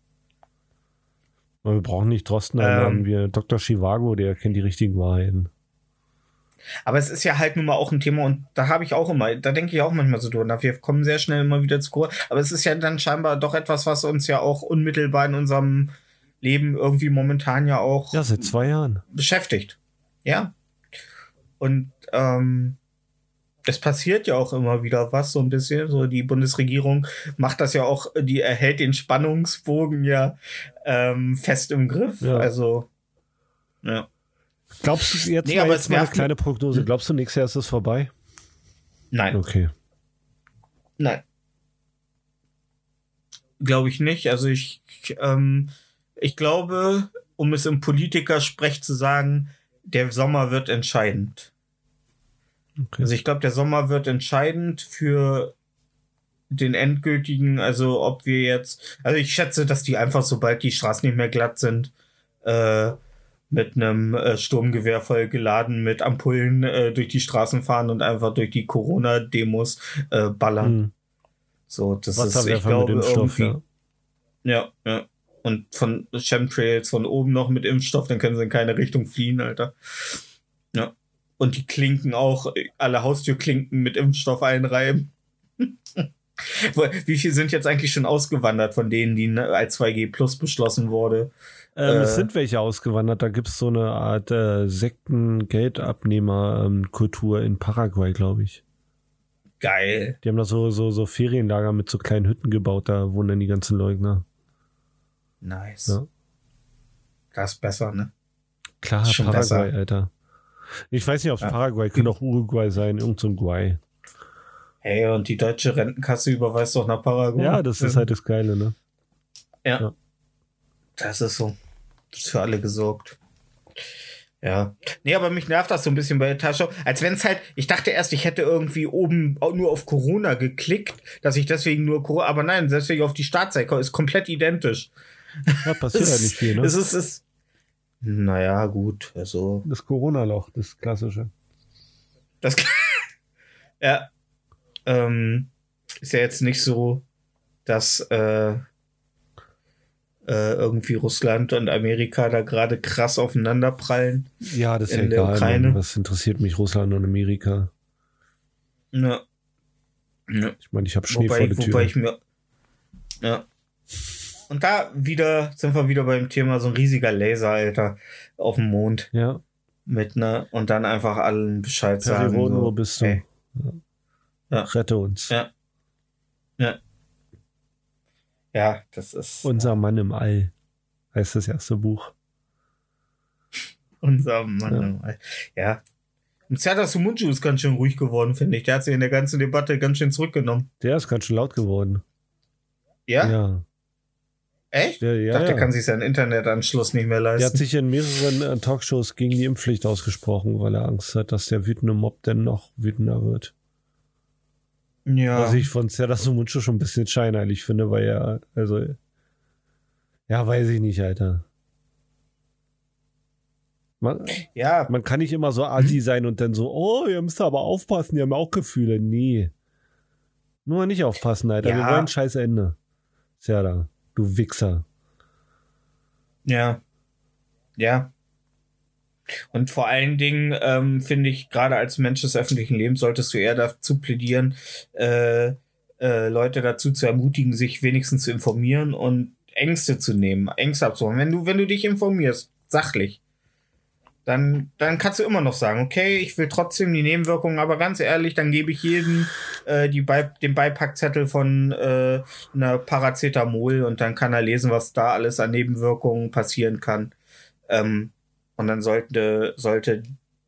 Wir brauchen nicht Drosten einladen, ähm, wir Dr. Chivago, der kennt die richtigen Wahrheiten. Aber es ist ja halt nun mal auch ein Thema und da habe ich auch immer, da denke ich auch manchmal so drüber. Wir kommen sehr schnell immer wieder zu Corona. Aber es ist ja dann scheinbar doch etwas, was uns ja auch unmittelbar in unserem Leben irgendwie momentan ja auch. Ja, seit zwei Jahren. Beschäftigt. Ja. Und ähm, es passiert ja auch immer wieder was, so ein bisschen. So die Bundesregierung macht das ja auch, die erhält den Spannungsbogen ja ähm, fest im Griff. Ja. Also, ja. Glaubst du jetzt, nee, mal, jetzt mal eine kleine Prognose? Hm? Glaubst du, nächstes Jahr ist es vorbei? Nein. Okay. Nein. Glaube ich nicht. Also ich, ähm, ich glaube, um es im Politikersprech zu sagen, der Sommer wird entscheidend. Okay. Also ich glaube, der Sommer wird entscheidend für den endgültigen, also ob wir jetzt, also ich schätze, dass die einfach, sobald die Straßen nicht mehr glatt sind, äh, mit einem äh, Sturmgewehr voll geladen mit Ampullen äh, durch die Straßen fahren und einfach durch die Corona-Demos äh, ballern. Hm. So, das ist, ich glaube, irgendwie. Ja. ja, ja. Und von Chemtrails von oben noch mit Impfstoff, dann können sie in keine Richtung fliehen, Alter. Ja. Und die Klinken auch, alle Haustürklinken mit Impfstoff einreiben. Wie viel sind jetzt eigentlich schon ausgewandert von denen, die ne, als 2G Plus beschlossen wurde? Ähm, äh, es sind welche ausgewandert. Da gibt es so eine Art äh, Sekten-Geldabnehmer-Kultur in Paraguay, glaube ich. Geil. Die haben da so, so, so Ferienlager mit so kleinen Hütten gebaut, da wohnen dann die ganzen Leugner. Nice. Ja. Das ist besser, ne? Klar, Paraguay, besser. Alter. Ich weiß nicht, ob es ja. Paraguay, könnte auch Uruguay sein, irgend so ein Guay. Hey, und die deutsche Rentenkasse überweist doch nach Paraguay. Ja, das ist halt das Geile, ne? Ja. ja. Das ist so. Das ist für alle gesorgt. Ja. Nee, aber mich nervt das so ein bisschen bei der Tagesschau. Als wenn es halt, ich dachte erst, ich hätte irgendwie oben nur auf Corona geklickt, dass ich deswegen nur Corona, aber nein, deswegen auf die Startseite ist komplett identisch. Ja, passiert halt nicht viel, ne? Es ist, es ist, naja, gut, also. Das Corona-Loch, das klassische. Das, ja, ähm, ist ja jetzt nicht so, dass äh, äh, irgendwie Russland und Amerika da gerade krass aufeinander prallen. Ja, das ist ja egal. Ukraine. Was interessiert mich Russland und Amerika? Ja. ja. Ich meine, ich habe Schnee wobei, vor der Tür. Wobei ich mir. Ja. Und da wieder sind wir wieder beim Thema so ein riesiger Laser, Alter, auf dem Mond. Ja. Mit, ne? Und dann einfach allen Bescheid sagen. Periroden, so, wo bist du? Hey. Ja. Rette uns. Ja. Ja. Ja, das ist. Unser Mann im All heißt das erste Buch. Unser Mann ja. im All. Ja. Und Serdar Sumunju ist ganz schön ruhig geworden, finde ich. Der hat sich in der ganzen Debatte ganz schön zurückgenommen. Der ist ganz schön laut geworden. Ja? Ja. Echt? Ja, ja, ich dachte, der kann sich seinen Internetanschluss nicht mehr leisten. Der hat sich in mehreren äh, Talkshows gegen die Impfpflicht ausgesprochen, weil er Angst hat, dass der wütende Mob denn noch wütender wird. Ja. Was ich von Serra Sumunchu schon ein bisschen scheinheilig finde, weil er, also, ja, weiß ich nicht, Alter. Man, ja. Man kann nicht immer so assi sein und dann so, oh, ihr müsst aber aufpassen, die haben auch Gefühle. Nee. Nur nicht aufpassen, Alter. Ja. Wir wollen scheiß Ende. Serra, du Wichser. Ja. Ja. Und vor allen Dingen ähm, finde ich, gerade als Mensch des öffentlichen Lebens solltest du eher dazu plädieren, äh, äh, Leute dazu zu ermutigen, sich wenigstens zu informieren und Ängste zu nehmen, Ängste abzuholen. Wenn du, wenn du dich informierst, sachlich, dann, dann kannst du immer noch sagen, okay, ich will trotzdem die Nebenwirkungen, aber ganz ehrlich, dann gebe ich jedem äh, die Bei den Beipackzettel von äh, einer Paracetamol und dann kann er lesen, was da alles an Nebenwirkungen passieren kann. Ähm, und dann sollte, sollte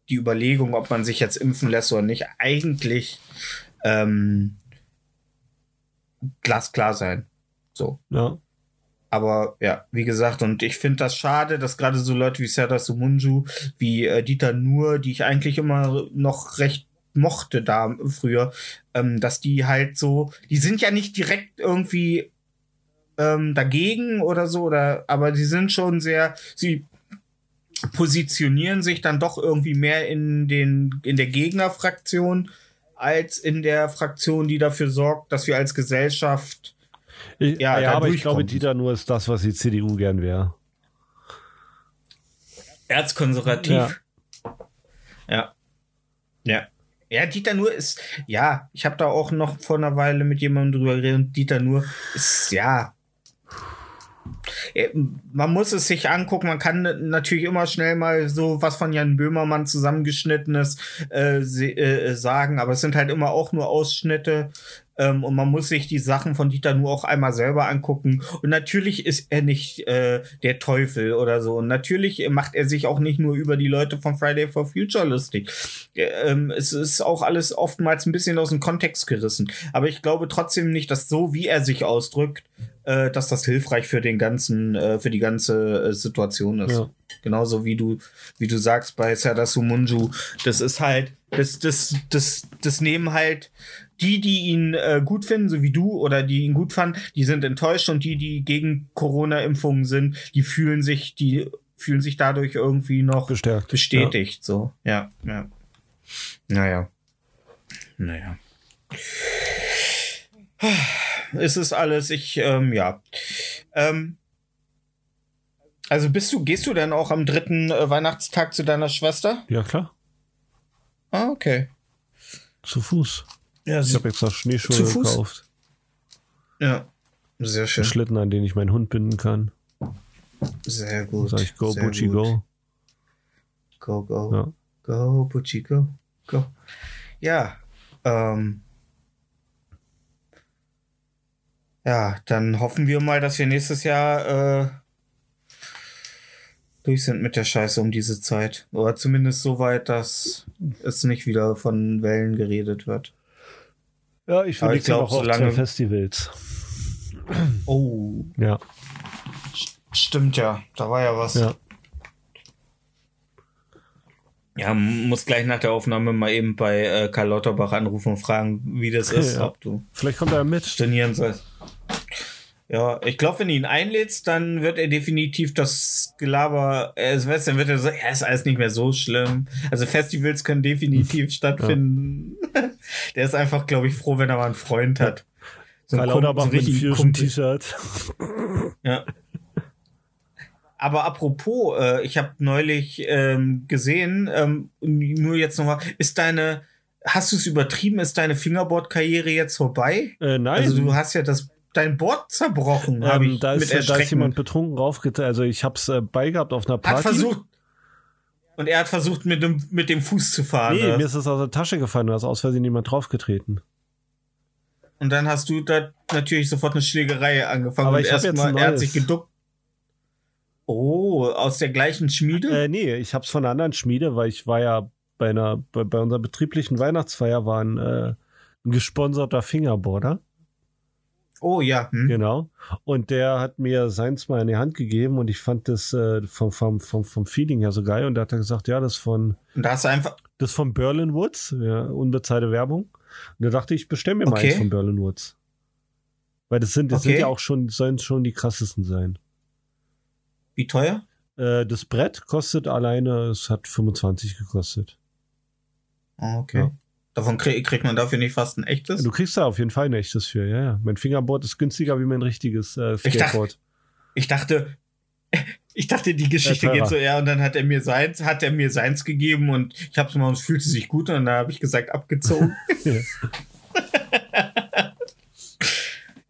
die Überlegung, ob man sich jetzt impfen lässt oder nicht, eigentlich ähm, glasklar sein. So. Ja. Aber ja, wie gesagt, und ich finde das schade, dass gerade so Leute wie Serdar Sumunju, wie äh, Dieter Nuhr, die ich eigentlich immer noch recht mochte da früher, ähm, dass die halt so, die sind ja nicht direkt irgendwie ähm, dagegen oder so, oder aber die sind schon sehr, sie positionieren sich dann doch irgendwie mehr in den in der Gegnerfraktion als in der Fraktion, die dafür sorgt, dass wir als Gesellschaft ich, ja, ja aber ich glaube, Dieter nur ist das, was die CDU gern wäre. Erzkonservativ. Ja. ja. Ja. Ja, Dieter Nur ist, ja, ich habe da auch noch vor einer Weile mit jemandem drüber geredet. Dieter Nur ist, ja, äh, man muss es sich angucken, man kann natürlich immer schnell mal so was von Jan Böhmermann zusammengeschnittenes äh, äh, sagen, aber es sind halt immer auch nur Ausschnitte ähm, und man muss sich die Sachen von Dieter nur auch einmal selber angucken. Und natürlich ist er nicht äh, der Teufel oder so. Und natürlich macht er sich auch nicht nur über die Leute von Friday for Future lustig. Ähm, es ist auch alles oftmals ein bisschen aus dem Kontext gerissen. Aber ich glaube trotzdem nicht, dass so wie er sich ausdrückt, äh, dass das hilfreich für den ganzen, äh, für die ganze äh, Situation ist. Ja. Genauso wie du, wie du sagst bei Serdar Sumunju, das ist halt, das, das, das, das nehmen halt die, die ihn äh, gut finden, so wie du, oder die ihn gut fanden, die sind enttäuscht und die, die gegen Corona-Impfungen sind, die fühlen sich, die fühlen sich dadurch irgendwie noch Bestärkt. bestätigt. So, ja, ja. Naja. Naja. Es ist alles, ich, ähm, ja. Ähm, also bist du, gehst du denn auch am dritten äh, Weihnachtstag zu deiner Schwester? Ja, klar. Ah, okay. Zu Fuß. Ja, Ich habe extra Schneeschuhe gekauft. ja. Sehr schön. Schlitten, an den ich meinen Hund binden kann. Sehr gut. sag ich, go, sehr Butchi, go. Go, go. Ja. Go, Butchi, go. Go. Ja. Ähm. Ja, dann hoffen wir mal, dass wir nächstes Jahr äh, durch sind mit der Scheiße um diese Zeit. Oder zumindest so weit, dass es nicht wieder von Wellen geredet wird. Ja, ich will ich auf solange- zwei Festivals. Oh, Ja, stimmt ja. Da war ja was. ja. Ja, muss gleich nach der Aufnahme mal eben bei äh, Karl Lauterbach anrufen und fragen, wie das ist, Ja. ob du Vielleicht kommt er mit. trainieren sollst. Ja, ich glaube, wenn du ihn einlädst, dann wird er definitiv das Gelaber, äh, weißt, dann wird er so, ja, ist alles nicht mehr so schlimm. Also Festivals können definitiv stattfinden. Der ist einfach, glaube ich, froh, wenn er mal einen Freund hat. So so einen mit. T-Shirt. Ja. Aber apropos, äh, ich habe neulich ähm, gesehen, ähm, nur jetzt nochmal, ist deine, hast du es übertrieben, ist deine Fingerboard-Karriere jetzt vorbei? Äh, nein. Also du hast ja das, dein Board zerbrochen, habe ähm, ich da, ist, da ist jemand betrunken raufgetan. Also ich hab's äh, beigehabt auf einer Party. hat versucht, und er hat versucht, mit dem, mit dem Fuß zu fahren. Nee, ne? mir ist es aus der Tasche gefallen, da ist aus Versehen jemand draufgetreten. Und dann hast du da natürlich sofort eine Schlägerei angefangen. Aber ich hab jetzt ein er hat sich geduckt. Oh, aus der gleichen Schmiede? Äh, nee, ich hab's von einer anderen Schmiede, weil ich war ja bei einer, bei, bei unserer betrieblichen Weihnachtsfeier war ein, äh, ein gesponserter Fingerboarder. Oh ja. Hm. Genau. Und der hat mir seins mal in die Hand gegeben und ich fand das äh, vom, vom, vom, vom Feeling her so geil. Und da hat er gesagt, ja, das von, Und da hast du einfach, das von Berlin Woods, ja, unbezahlte Werbung. Und da dachte ich, ich bestell mir mal Okay. eins von Berlin Woods. Weil das sind, das Okay. sind ja auch schon, sollen schon die krassesten sein. wie teuer? Äh, das Brett kostet alleine, es hat 25 gekostet. Ah, okay. Ja. Davon krieg, kriegt man dafür nicht fast ein echtes? Du kriegst da auf jeden Fall ein echtes für, ja, ja. Mein Fingerboard ist günstiger wie mein richtiges äh, dachte- Skateboard. Ich dachte, ich dachte, die Geschichte Ja, geht so, ja, und dann hat er mir seins, hat er mir seins gegeben und ich hab's mal und es fühlte sich gut und da habe ich gesagt, abgezogen.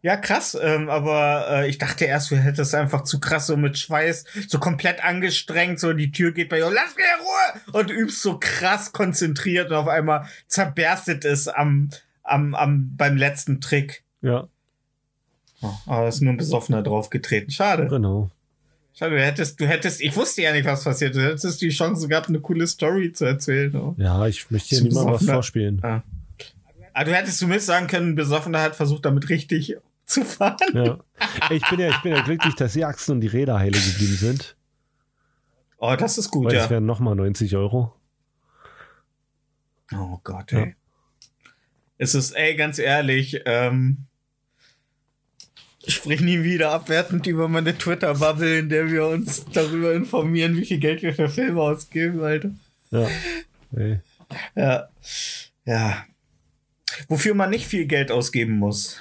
Ja. krass, ähm, aber äh, ich dachte erst, hätten es einfach zu krass so mit Schweiß, so komplett angestrengt, so die Tür geht bei dir, lass mir in Ruhe! Und übst so krass konzentriert und auf einmal zerberstet es am, am, am, beim letzten Trick. ja, Oh, aber ist nur ein Besoffener draufgetreten. Schade. genau. Schade, du hättest, du hättest, ich wusste ja nicht, was passiert. Du hättest die Chance gehabt, eine coole Story zu erzählen. Oh. Ja, ich möchte hier niemandem was vorspielen. Ah. Aber du hättest zumindest sagen können, ein Besoffener hat versucht, damit richtig zu fahren. Ja. Ich bin ja, ich bin ja glücklich, dass die Achsen und die Räder heile geblieben sind. Oh, das ist gut, Weil ja. das wären nochmal 90 Euro. Oh Gott, Ja. ey. Es ist, ey, ganz ehrlich, ähm, sprich nie wieder abwertend über meine Twitter-Bubble, in der wir uns darüber informieren, wie viel Geld wir für Filme ausgeben, Alter. Ja. Ey. Ja. Ja. Wofür man nicht viel Geld ausgeben muss,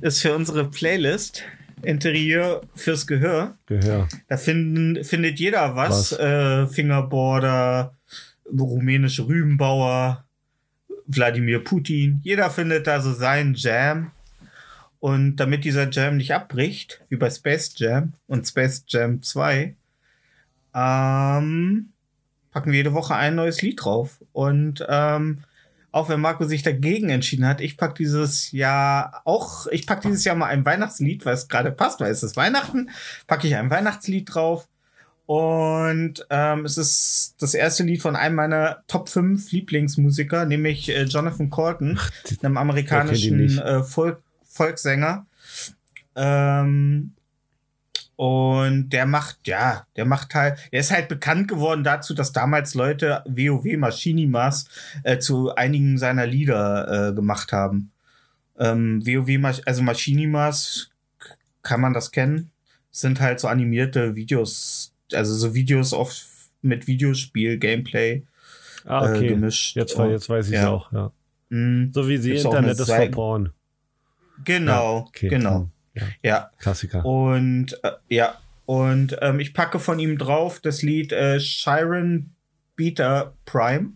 ist für unsere Playlist Interieur fürs Gehör. Gehör. Da finden, findet jeder was. Was? Äh, Fingerboarder, rumänische Rübenbauer, Wladimir Putin. Jeder findet da so seinen Jam. Und damit dieser Jam nicht abbricht, wie bei Space Jam und Space Jam 2, ähm, packen wir jede Woche ein neues Lied drauf. Und ähm, auch wenn Marco sich dagegen entschieden hat, ich pack dieses Jahr auch, ich pack dieses Jahr mal ein Weihnachtslied, weil es gerade passt, weil es ist Weihnachten, packe ich ein Weihnachtslied drauf. Und ähm, es ist das erste Lied von einem meiner Top 5 Lieblingsmusiker, nämlich äh, Jonathan Colton, einem amerikanischen äh, Folk Volkssänger. Ähm, und der macht, ja, der macht halt, der ist halt bekannt geworden dazu, dass damals Leute WoW Machinimas äh, zu einigen seiner Lieder äh, gemacht haben. Ähm, WoW, also Machinimas, kann man das kennen? Sind halt so animierte Videos, also so Videos oft mit Videospiel, Gameplay Ah, äh, okay. gemischt. jetzt, Und- jetzt weiß ich es ja. auch, ja. Mm, So wie sie Internet ist vor Seite- Porn. Genau, Ja, okay, genau. Ja, Ja. Klassiker. Und äh, ja, und ähm, ich packe von ihm drauf das Lied äh, Chiron Beta Prime.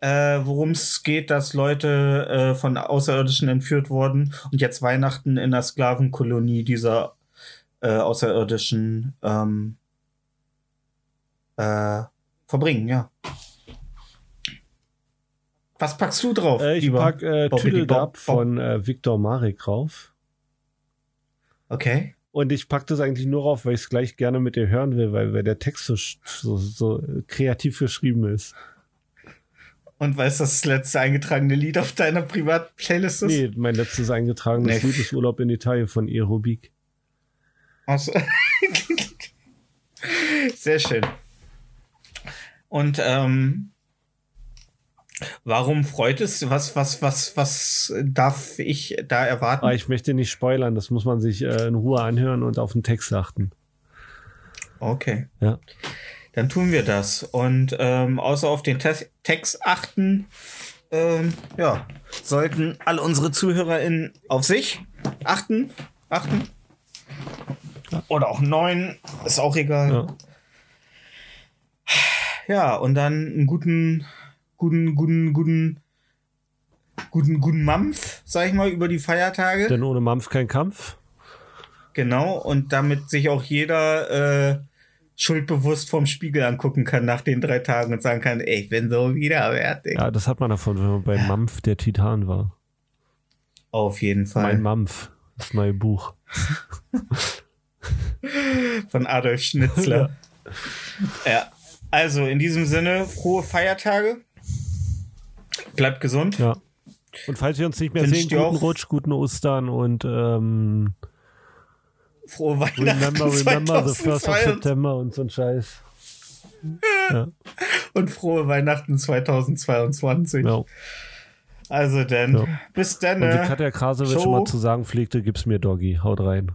Äh, Worum es geht, dass Leute äh, von Außerirdischen entführt wurden und jetzt Weihnachten in der Sklavenkolonie dieser äh, Außerirdischen ähm, äh, verbringen, ja. Was packst du drauf? Äh, ich lieber pack äh, Tüdel von äh, Viktor Marek drauf. Okay. Und ich pack das eigentlich nur drauf, weil ich es gleich gerne mit dir hören will, weil, weil der Text so, so, so kreativ geschrieben ist. Und weißt du, das letzte eingetragene Lied auf deiner Privat-Playlist ist? Nee, mein letztes eingetragenes Nee. Lied ist Urlaub in Italien von Aerobik. Ach so. Sehr schön. Und ähm, warum freut es? Was, was, was, was darf ich da erwarten? Aber Ah, ich möchte nicht spoilern, das muss man sich äh, in Ruhe anhören und auf den Text achten. Okay. Ja. Dann tun wir das. Und ähm, außer auf den Te Text achten, ähm, ja, sollten alle unsere ZuhörerInnen auf sich achten. Achten. Oder auch neun, ist auch egal. Ja. Ja, und dann einen guten, guten, guten, guten, guten, guten Mampf, sag ich mal, über die Feiertage. Denn ohne Mampf kein Kampf. Genau, und damit sich auch jeder äh, schuldbewusst vom Spiegel angucken kann nach den drei Tagen und sagen kann, ey, ich bin so widerwärtig. Ja, das hat man davon, wenn man bei Mampf der Titan war. Auf jeden Fall. Mein Mampf, das neue Buch. Von Adolf Schnitzler. ja. Also, in diesem Sinne, frohe Feiertage. Bleibt gesund. Ja. Und falls wir uns nicht mehr Wünsch sehen, guten Rutsch, guten Ostern und ähm, Frohe Weihnachten. remember, remember the 1st of 2022. September und so ein Scheiß. Ja, Und frohe Weihnachten 2022. ja. Also denn, Ja. bis dann. Und wie ne? Katja Krasowitsch Show. immer zu sagen pflegte, gib's mir Doggy. Haut rein.